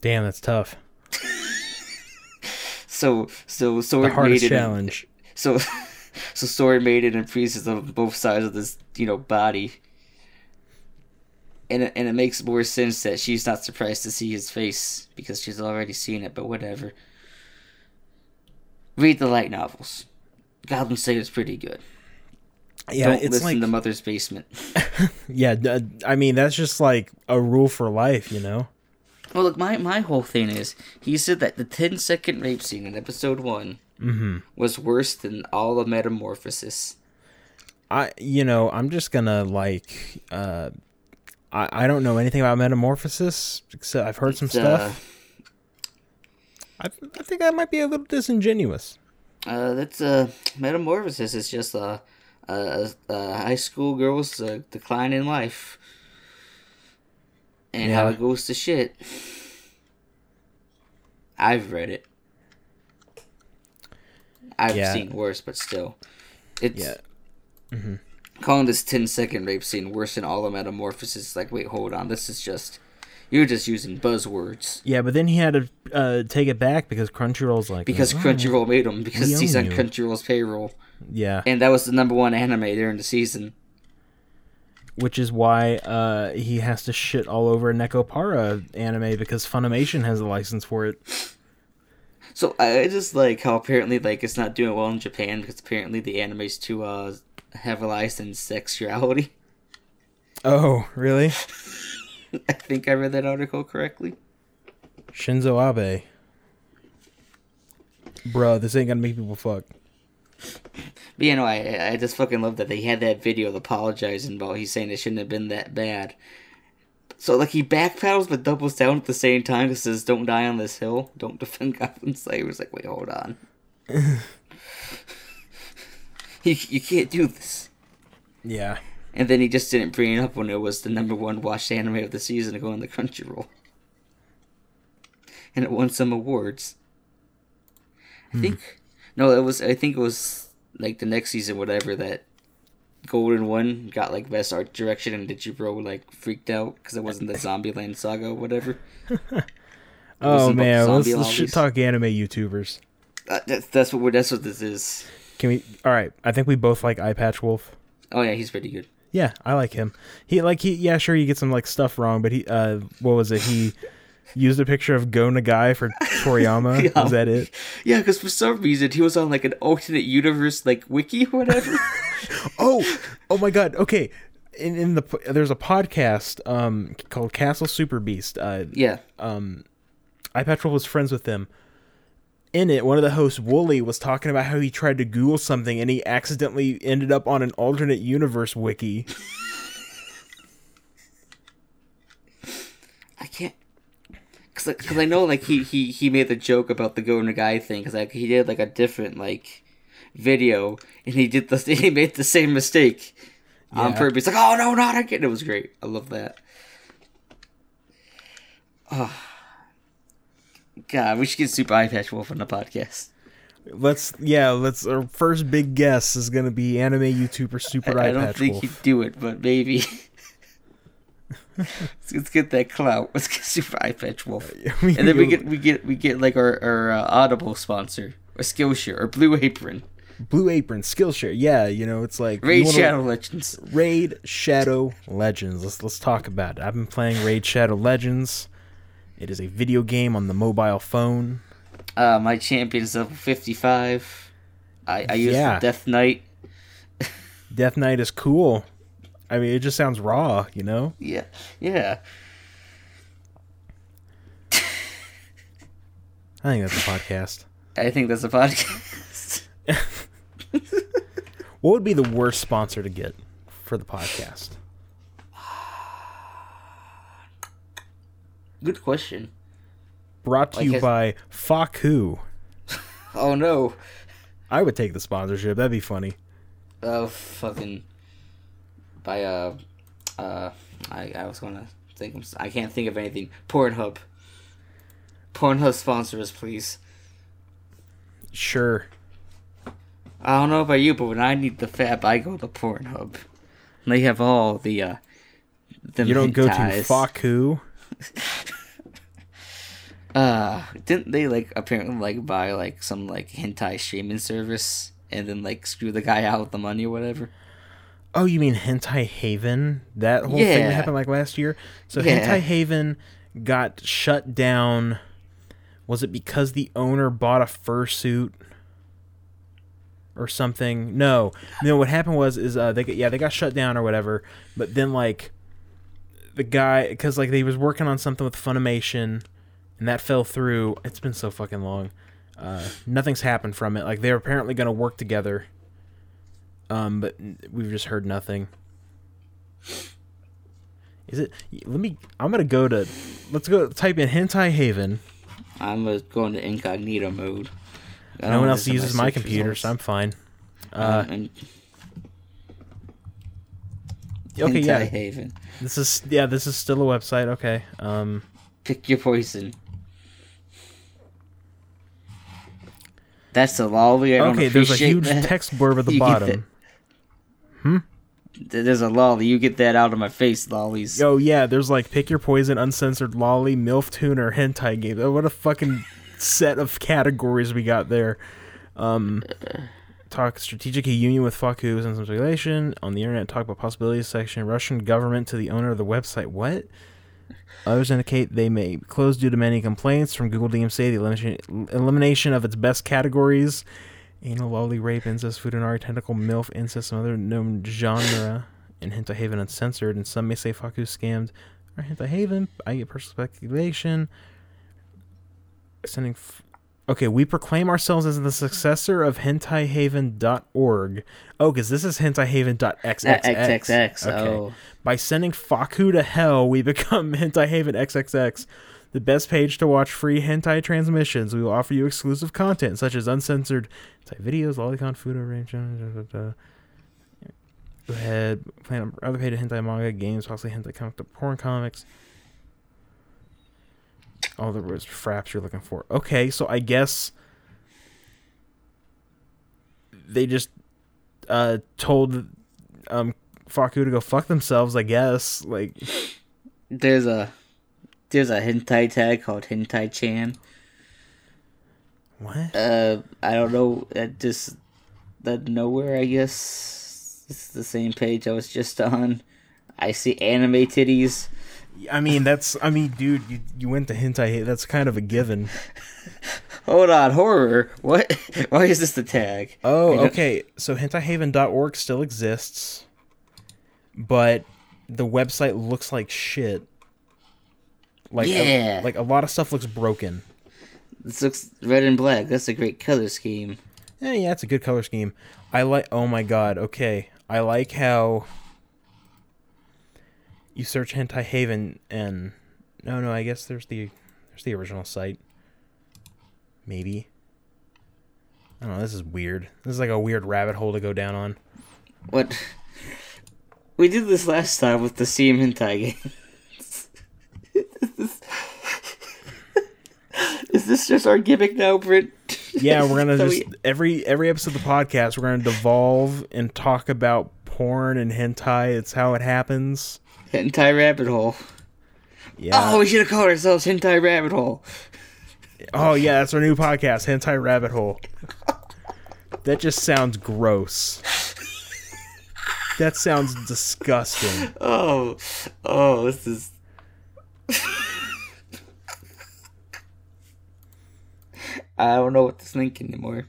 Damn, that's tough. So so The sword hardest maiden. challenge. So so sword maiden and priestess on both sides of this you know body. And it, and it makes more sense that she's not surprised to see his face because she's already seen it. But whatever. Read the light novels. Goblin Slayer's pretty good. Yeah, Don't it's listen like to Mother's Basement. yeah. I mean, that's just like a rule for life, you know. Well, look, my, my whole thing is he said that the 10 second rape scene in episode one Mm-hmm. was worse than all of Metamorphosis. I, you know, I'm just gonna like, uh, I, I don't know anything about Metamorphosis except I've heard some It's, stuff. I, I think that might be a little disingenuous. Uh, that's uh, Metamorphosis is just a, a, a high school girl's uh, decline in life. And how it goes to shit. I've read it. I've Yeah. seen worse, but still. It's Yeah. Calling this 10 second rape scene worse than all the metamorphosis. Like, wait, hold on. This is just. You're just using buzzwords. Yeah, but then he had to uh, take it back because Crunchyroll's like Because "Oh, Crunchyroll made him. Because he's on you." Crunchyroll's payroll. Yeah, And that was the number one anime during the season. which is why uh, he has to shit all over Nekopara anime because Funimation has a license for it. So I just like how apparently like it's not doing well in Japan because apparently the anime's too uh heavily in sexuality. Oh, really? I think I read that article correctly. Shinzo Abe. Bruh, this ain't gonna make people fuck. But you know, I I just fucking love that they had that video of apologizing about he's saying it shouldn't have been that bad. So like he backpedals but doubles down at the same time. It says, "Don't die on this hill. Don't defend Goblin Slayer." It's like, wait, hold on. you you can't do this. Yeah. And then he just didn't bring it up when it was the number one watched anime of the season to go on the Crunchyroll. And it won some awards. I think no, it was I think it was like the next season, whatever that Golden One got like best art direction, and Digibro like freaked out because it wasn't the Zombieland saga or whatever. Oh man, let's, let's shit talk anime YouTubers. Uh, that's that's what we're, that's what this is. Can we? All right. I think we both like Eye Patch Wolf. Oh yeah, he's pretty good. Yeah, I like him. He like he yeah, sure you get some like stuff wrong, but he uh what was it? He used a picture of Go Nagai for Toriyama. Yeah. Was that it? Yeah, because for some reason he was on like an alternate universe like wiki or whatever. Oh, oh my god. Okay. In in the there's a podcast um called Castle Super Beast. Uh yeah. Um, Eye Patrol was friends with them. In it, one of the hosts, Wooly, was talking about how he tried to Google something and he accidentally ended up on an alternate universe wiki. I can't. Cause, like, cause I know like he, he, he made the joke about the Go Nagai thing because like he did like a different like video and he did the he made the same mistake on purpose. Like oh no not again! It was great. I love that. Oh. God, we should get Super Eye Patch Wolf on the podcast. Let's yeah, let's our first big guess is gonna be anime YouTuber Super I, Eye I don't Patch think Wolf. he'd do it, but maybe. let's, let's get that clout. Let's get Super Eye Patch Wolf. And then we get we get we get like our our uh, Audible sponsor, or Skillshare, or Blue Apron, Blue Apron, Skillshare. Yeah, you know, it's like Raid wanna- Shadow Legends. Raid Shadow Legends. Let's let's talk about it. I've been playing Raid Shadow Legends. It is a video game on the mobile phone. Uh, my champion's level fifty five. I I use Yeah. Death Knight. Death Knight is cool. I mean, it just sounds raw, you know. Yeah, yeah. I think that's a podcast. I think that's a podcast. What would be the worst sponsor to get for the podcast? Good question. Brought to Like you his- by Fakku. Oh no. I would take the sponsorship. That'd be funny. Oh fucking. By uh, uh, I I was gonna think of, I can't think of anything. Pornhub. Pornhub sponsor us, please. Sure. I don't know about you, but when I need the fab, I go to Pornhub. They have all the uh. The You don't go to hentais. Fakku. Uh, didn't they like apparently like buy like some like hentai streaming service and then like screw the guy out with the money or whatever? Oh, you mean Hentai Haven? That whole thing that happened like last year? So Yeah. Hentai Haven got shut down. Was it because the owner bought a fursuit or something? No. No, what happened was is uh they got, yeah, they got shut down or whatever, but then like the guy cuz like they was working on something with Funimation and that fell through. It's been so fucking long. Uh, nothing's happened from it. Like they're apparently going to work together. Um, but we've just heard nothing. Is it? Let me. I'm gonna go to. Let's go type in hentai haven. I'm going to incognito mode. No one else uses my computer, results. so I'm fine. Uh, Um, and okay, yeah. Haven. This is yeah. This is still a website. Okay. Um. Pick your poison. That's the lolly. I don't Okay. There's a huge that. text blurb at the You bottom. There's a lolly. You get that out of my face, lollies. Oh yeah. There's like pick your poison, uncensored lolly, milf tuner, hentai game. Oh, What a fucking set of categories we got there. Um. Talk strategic union with Fakku and some speculation on the internet. Talk about possibilities section. Russian government to the owner of the website. What? Others indicate they may close due to many complaints from Google DMC. The elimination, elimination of its best categories: anal, lolly, rape, incest, food and art, tentacle, milf, incest, and other known genre. In Hentai Haven uncensored, and some may say Fakku scammed. Or Hentai Haven, I get personal speculation. Sending f- Okay, we proclaim ourselves as the successor of hentaihaven.org. Oh, because this is hentaihaven.xxx. XXX. Okay. Oh. By sending Fakku to hell, we become Hentai Haven XXX, the best page to watch free hentai transmissions. We will offer you exclusive content such as uncensored hentai videos, lolicon, photo range. da, da, da, da. Go ahead. Plan other paid hentai manga, games, possibly hentai comic, porn comics. All the words fraps you're looking for. Okay, so I guess they just uh told um Fakku to go fuck themselves, I guess. Like There's a there's a hentai tag called Hentai Chan. what? Uh, I don't know. That just that nowhere. I guess it's the same page I was just on. I see anime titties. I mean, that's I mean, dude, you you went to hentai. That's kind of a given. Hold on, horror. What? Why is this the tag? Oh, okay. So hentaihaven.org still exists, but the website looks like shit. Like Yeah. a, like a lot of stuff looks broken. This looks red and black. That's a great color scheme. Yeah, yeah, it's a good color scheme. I like. Oh my god. Okay, I like how you search hentai haven and no, no. I guess there's the there's the original site. Maybe. I don't know. This is weird. This is like a weird rabbit hole to go down on. What? We did this last time with the CM hentai game. Is this just our gimmick now, Britt? Yeah, we're gonna So just we- every every episode of the podcast we're gonna devolve and talk about porn and hentai. It's how it happens. hentai rabbit hole. Yeah. Oh, we should have called ourselves hentai rabbit hole. Oh yeah, that's our new podcast, Hentai Rabbit Hole. That just sounds gross. That sounds disgusting. Oh, oh, this is. I don't know what to think anymore.